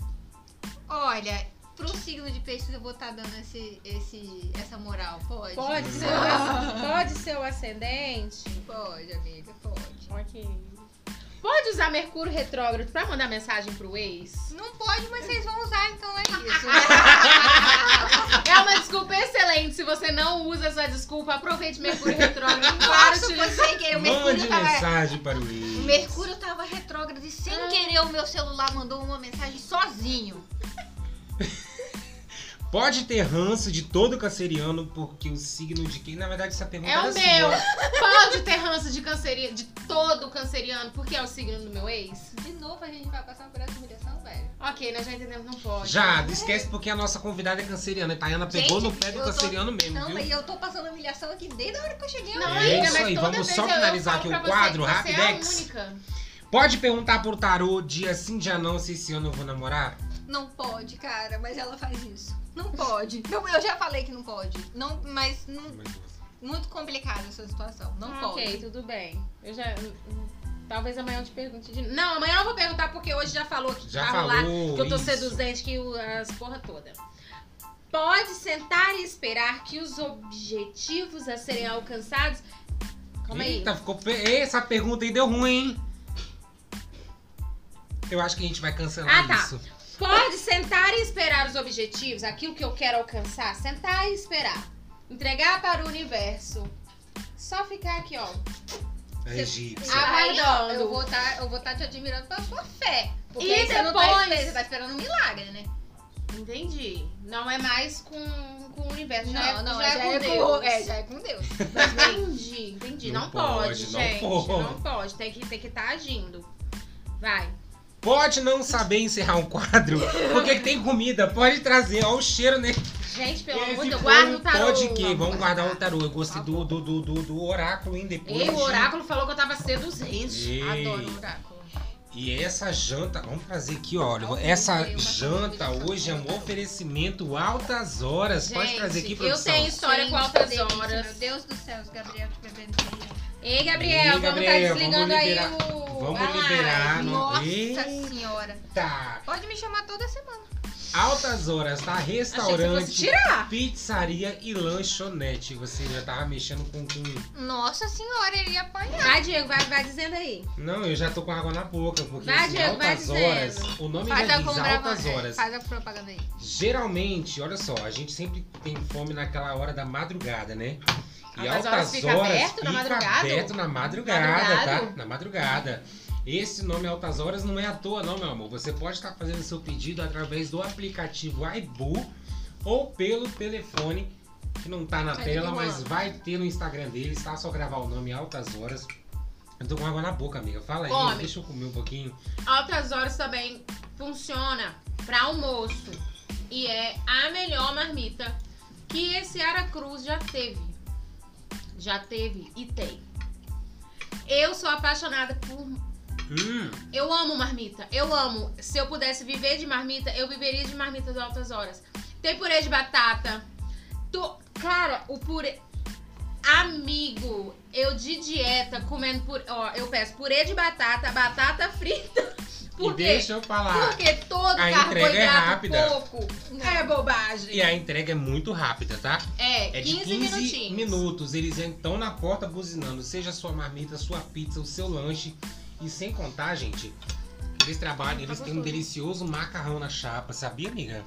Olha, pro signo de peixes eu vou estar dando esse, esse, essa moral. Pode? Pode ser, pode ser o ascendente? Pode, amiga, pode. Ok. Pode usar Mercúrio retrógrado pra mandar mensagem pro ex? Não pode, mas vocês vão usar, então é isso. É uma desculpa excelente. Se você não usa essa desculpa, aproveite Mercúrio retrógrado para Nossa, você que o Mercúrio Mande tava. mensagem para o O ex. Mercúrio tava retrógrado e sem Ah. querer o meu celular mandou uma mensagem sozinho. Pode ter ranço de todo canceriano, porque o signo de quem, na verdade, essa pergunta É o meu. sua. Pode ter ranço de canceriano, de todo canceriano, porque é o signo do meu ex? De novo a gente vai passar por essa humilhação, velho. Ok, nós já entendemos, não pode. Já, não esquece porque a nossa convidada é canceriana. A Tayana pegou Gente, no pé do eu tô- canceriano mesmo, Não, viu? mas eu tô passando humilhação aqui desde a hora que eu cheguei. Não, É amiga, isso aí, vamos só finalizar aqui o você quadro, que Você é a Rapidex. única. Pode perguntar pro tarô dia sim, dia não, se esse ano eu vou namorar? Não pode, cara, mas ela faz isso. Não pode. Não, eu já falei que não pode. Não, mas não, muito complicada essa situação. Não Ah, pode. Ok, tudo bem. Eu já. hum, Talvez amanhã eu te pergunte de. Não, amanhã eu não vou perguntar porque hoje já falou que Já vai falou rolar, que eu tô isso. seduzente, que o- as porra toda. Pode sentar e esperar que os objetivos a serem alcançados. Calma aí. Eita, ficou. pe- Essa pergunta aí deu ruim, hein? Eu acho que a gente vai cancelar Ah, tá. isso. Pode sentar e esperar os objetivos, aquilo que eu quero alcançar. Sentar e esperar. Entregar para o universo. Só ficar aqui, ó. Ah, Aí, ó, Aguardando. eu vou tá, eu vou estar te admirando pela sua fé. Porque E aí você não tá depois? esperando, você tá esperando um milagre, né? Entendi. Não é mais com, com o universo. Já não, é, não, já é, com Deus. com, é, já é com Deus. Entendi, entendi. Não, Não pode, pode, não gente. pode. Não pode. Tem que estar tem que tá agindo. Vai. Pode não saber encerrar um quadro, porque tem comida, pode trazer. Olha o cheiro, né? Gente, pelo Esse amor de Deus, guarda um o tarô. Pode que, vamos guardar o tarô. Eu gostei do, do, do, do, do oráculo, hein? Depois. Ei, o oráculo falou que eu tava seduzente. Ei. Adoro o oráculo. E essa janta, vamos trazer aqui, olha. Essa eu janta hoje é um oferecimento altas horas. Pode Gente, trazer aqui, eu produção. tenho História com Gente, altas delícia, horas. Meu Deus do céu, os Gabriel te presenteia. Ei, Gabriel, Ei, vamos Gabriel, tá desligando vamos aí liberar- o. vamos liberar no- Nossa Eita. senhora. Pode me chamar toda semana. Altas horas, tá? Restaurante, tirar. pizzaria e lanchonete. Você já tava mexendo com, com. Nossa senhora, ele ia apanhar. Vai, Diego, vai, vai dizendo aí. Não, eu já tô com água na boca, porque Vai, assim, Diego, vai altas dizendo. horas. O nome Faz já a, diz altas horas. faz a propaganda aí. Geralmente, olha só, a gente sempre tem fome naquela hora da madrugada, né? E Altas altas horas fica aberto na fica madrugada? aberto na madrugada, Madrugado? tá? Na madrugada. Esse nome Altas Horas não é à toa, não, meu amor. Você pode estar fazendo seu pedido através do aplicativo iBu ou pelo telefone que não tá na Vai tela, mas vai ter no Instagram deles, tá? Só gravar o nome Altas Horas. Eu tô com água na boca, amiga. Fala aí, Come. deixa eu comer um pouquinho. Altas horas também funciona para almoço. E é a melhor marmita que esse Aracruz já teve. Já teve e tem. Eu sou apaixonada por. Hum, Eu amo marmita. Eu amo. Se eu pudesse viver de marmita, eu viveria de marmita Altas Horas. Tem purê de batata. Tu... Cara, o purê. Amigo, eu de dieta comendo purê. Ó, eu peço purê de batata, batata frita. Por e quê? deixa eu falar. Porque todo A entrega é rápida. pouco é bobagem. E a entrega é muito rápida, tá? É, É de 15, 15 minutinhos. minutos. Eles estão na porta buzinando, seja sua marmita, sua pizza, o seu lanche. E sem contar, gente, eles trabalham, eles têm um delicioso macarrão na chapa. Sabia, amiga?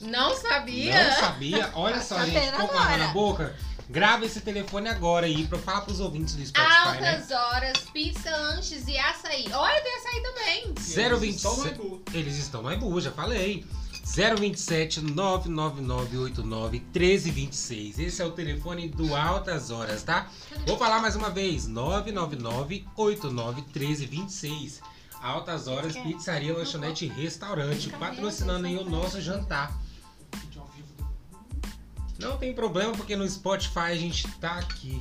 Não sabia? Não sabia? Olha só, Tá gente, com na boca? Grava esse telefone agora aí pra falar pros ouvintes do Spotify, né? Altas horas, pizza, lanches e açaí. Olha, tem açaí também. 027. Só no Ibu. Eles estão no Ibu, já falei. 027 99989 1326. Esse é o telefone do Altas Horas, tá? Vou falar mais uma vez: 999 89 1326. Altas Horas, pizzaria, lanchonete e restaurante, patrocinando aí o nosso jantar. Não tem problema, porque no Spotify a gente tá aqui.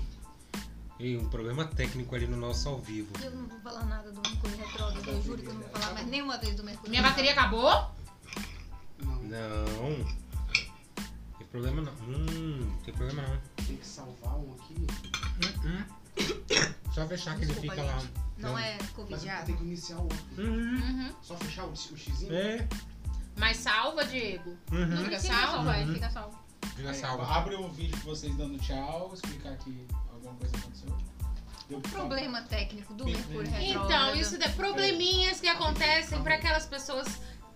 E um problema técnico ali no nosso ao vivo. Eu não vou falar nada do Mercúrio Retrógrado. Eu juro que eu não vou falar mais nenhuma vez do Mercúrio Minha bateria acabou? Não, Não. Tem problema não. Hum, tem problema não. tem que salvar um aqui. Hum, hum. Só fechar que ele Desculpa, fica lá. gente. Não é covidiado. tenho que iniciar o outro. Uhum. Uhum. Só fechar o, o xizinho? É. Mas salva, Diego. Uhum. Fica Fica é, Uhum. fica salvo. Salvo. Abre o vídeo de vocês dando tchau, explicar que alguma coisa aconteceu. Deu pra- Problema técnico do Mercúrio. Retrógrado. Então, isso é probleminhas que acontecem para aquelas pessoas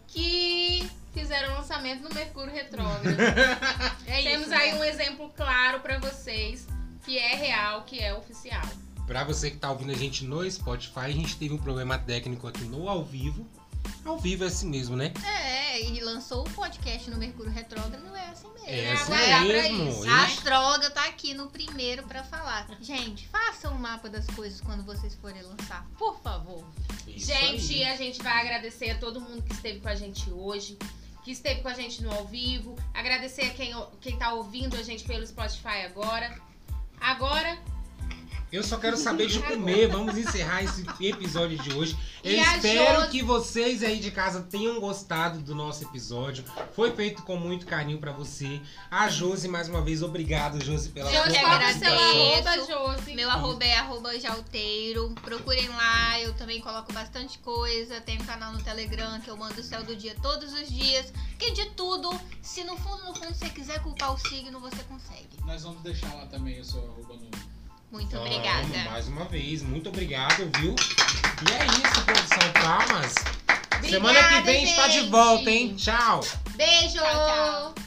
que fizeram lançamento no Mercúrio Retrógrado. É Temos isso, aí né? um exemplo claro para vocês que é real, que é oficial. Pra você que tá ouvindo a gente no Spotify, a gente teve um problema técnico aqui no ao vivo. Ao vivo é assim mesmo, né? É, e lançou o podcast no Mercúrio Retrógrado, é assim mesmo. É assim dá pra mesmo. isso. A astróloga tá aqui no primeiro pra falar. Gente, façam um mapa das coisas quando vocês forem lançar, por favor. isso Gente, aí. a gente vai agradecer a todo mundo que esteve com a gente hoje, que esteve com a gente no ao vivo. Agradecer a quem, quem tá ouvindo a gente pelo Spotify agora. Agora, Eu só quero saber de comer. Vamos encerrar esse episódio de hoje. Eu E espero que vocês aí de casa tenham gostado do nosso episódio. Foi feito com muito carinho pra você. A Josi, mais uma vez, obrigado, Josi, pela sua que qual que é o seu agradeço. arroba, Josi? Meu arroba é arroba jalteiro. Procurem lá, eu também coloco bastante coisa. Tem um canal no Telegram que eu mando o céu do dia todos os dias. Que de tudo, se no fundo, no fundo, você quiser culpar o signo, você consegue. Nós vamos deixar lá também o seu arroba no. Muito Vamos, obrigada. Mais uma vez, muito obrigado, viu? E é isso, produção Palmas. Semana que vem está de gente. volta, hein? Tchau! Beijo! Tchau, tchau.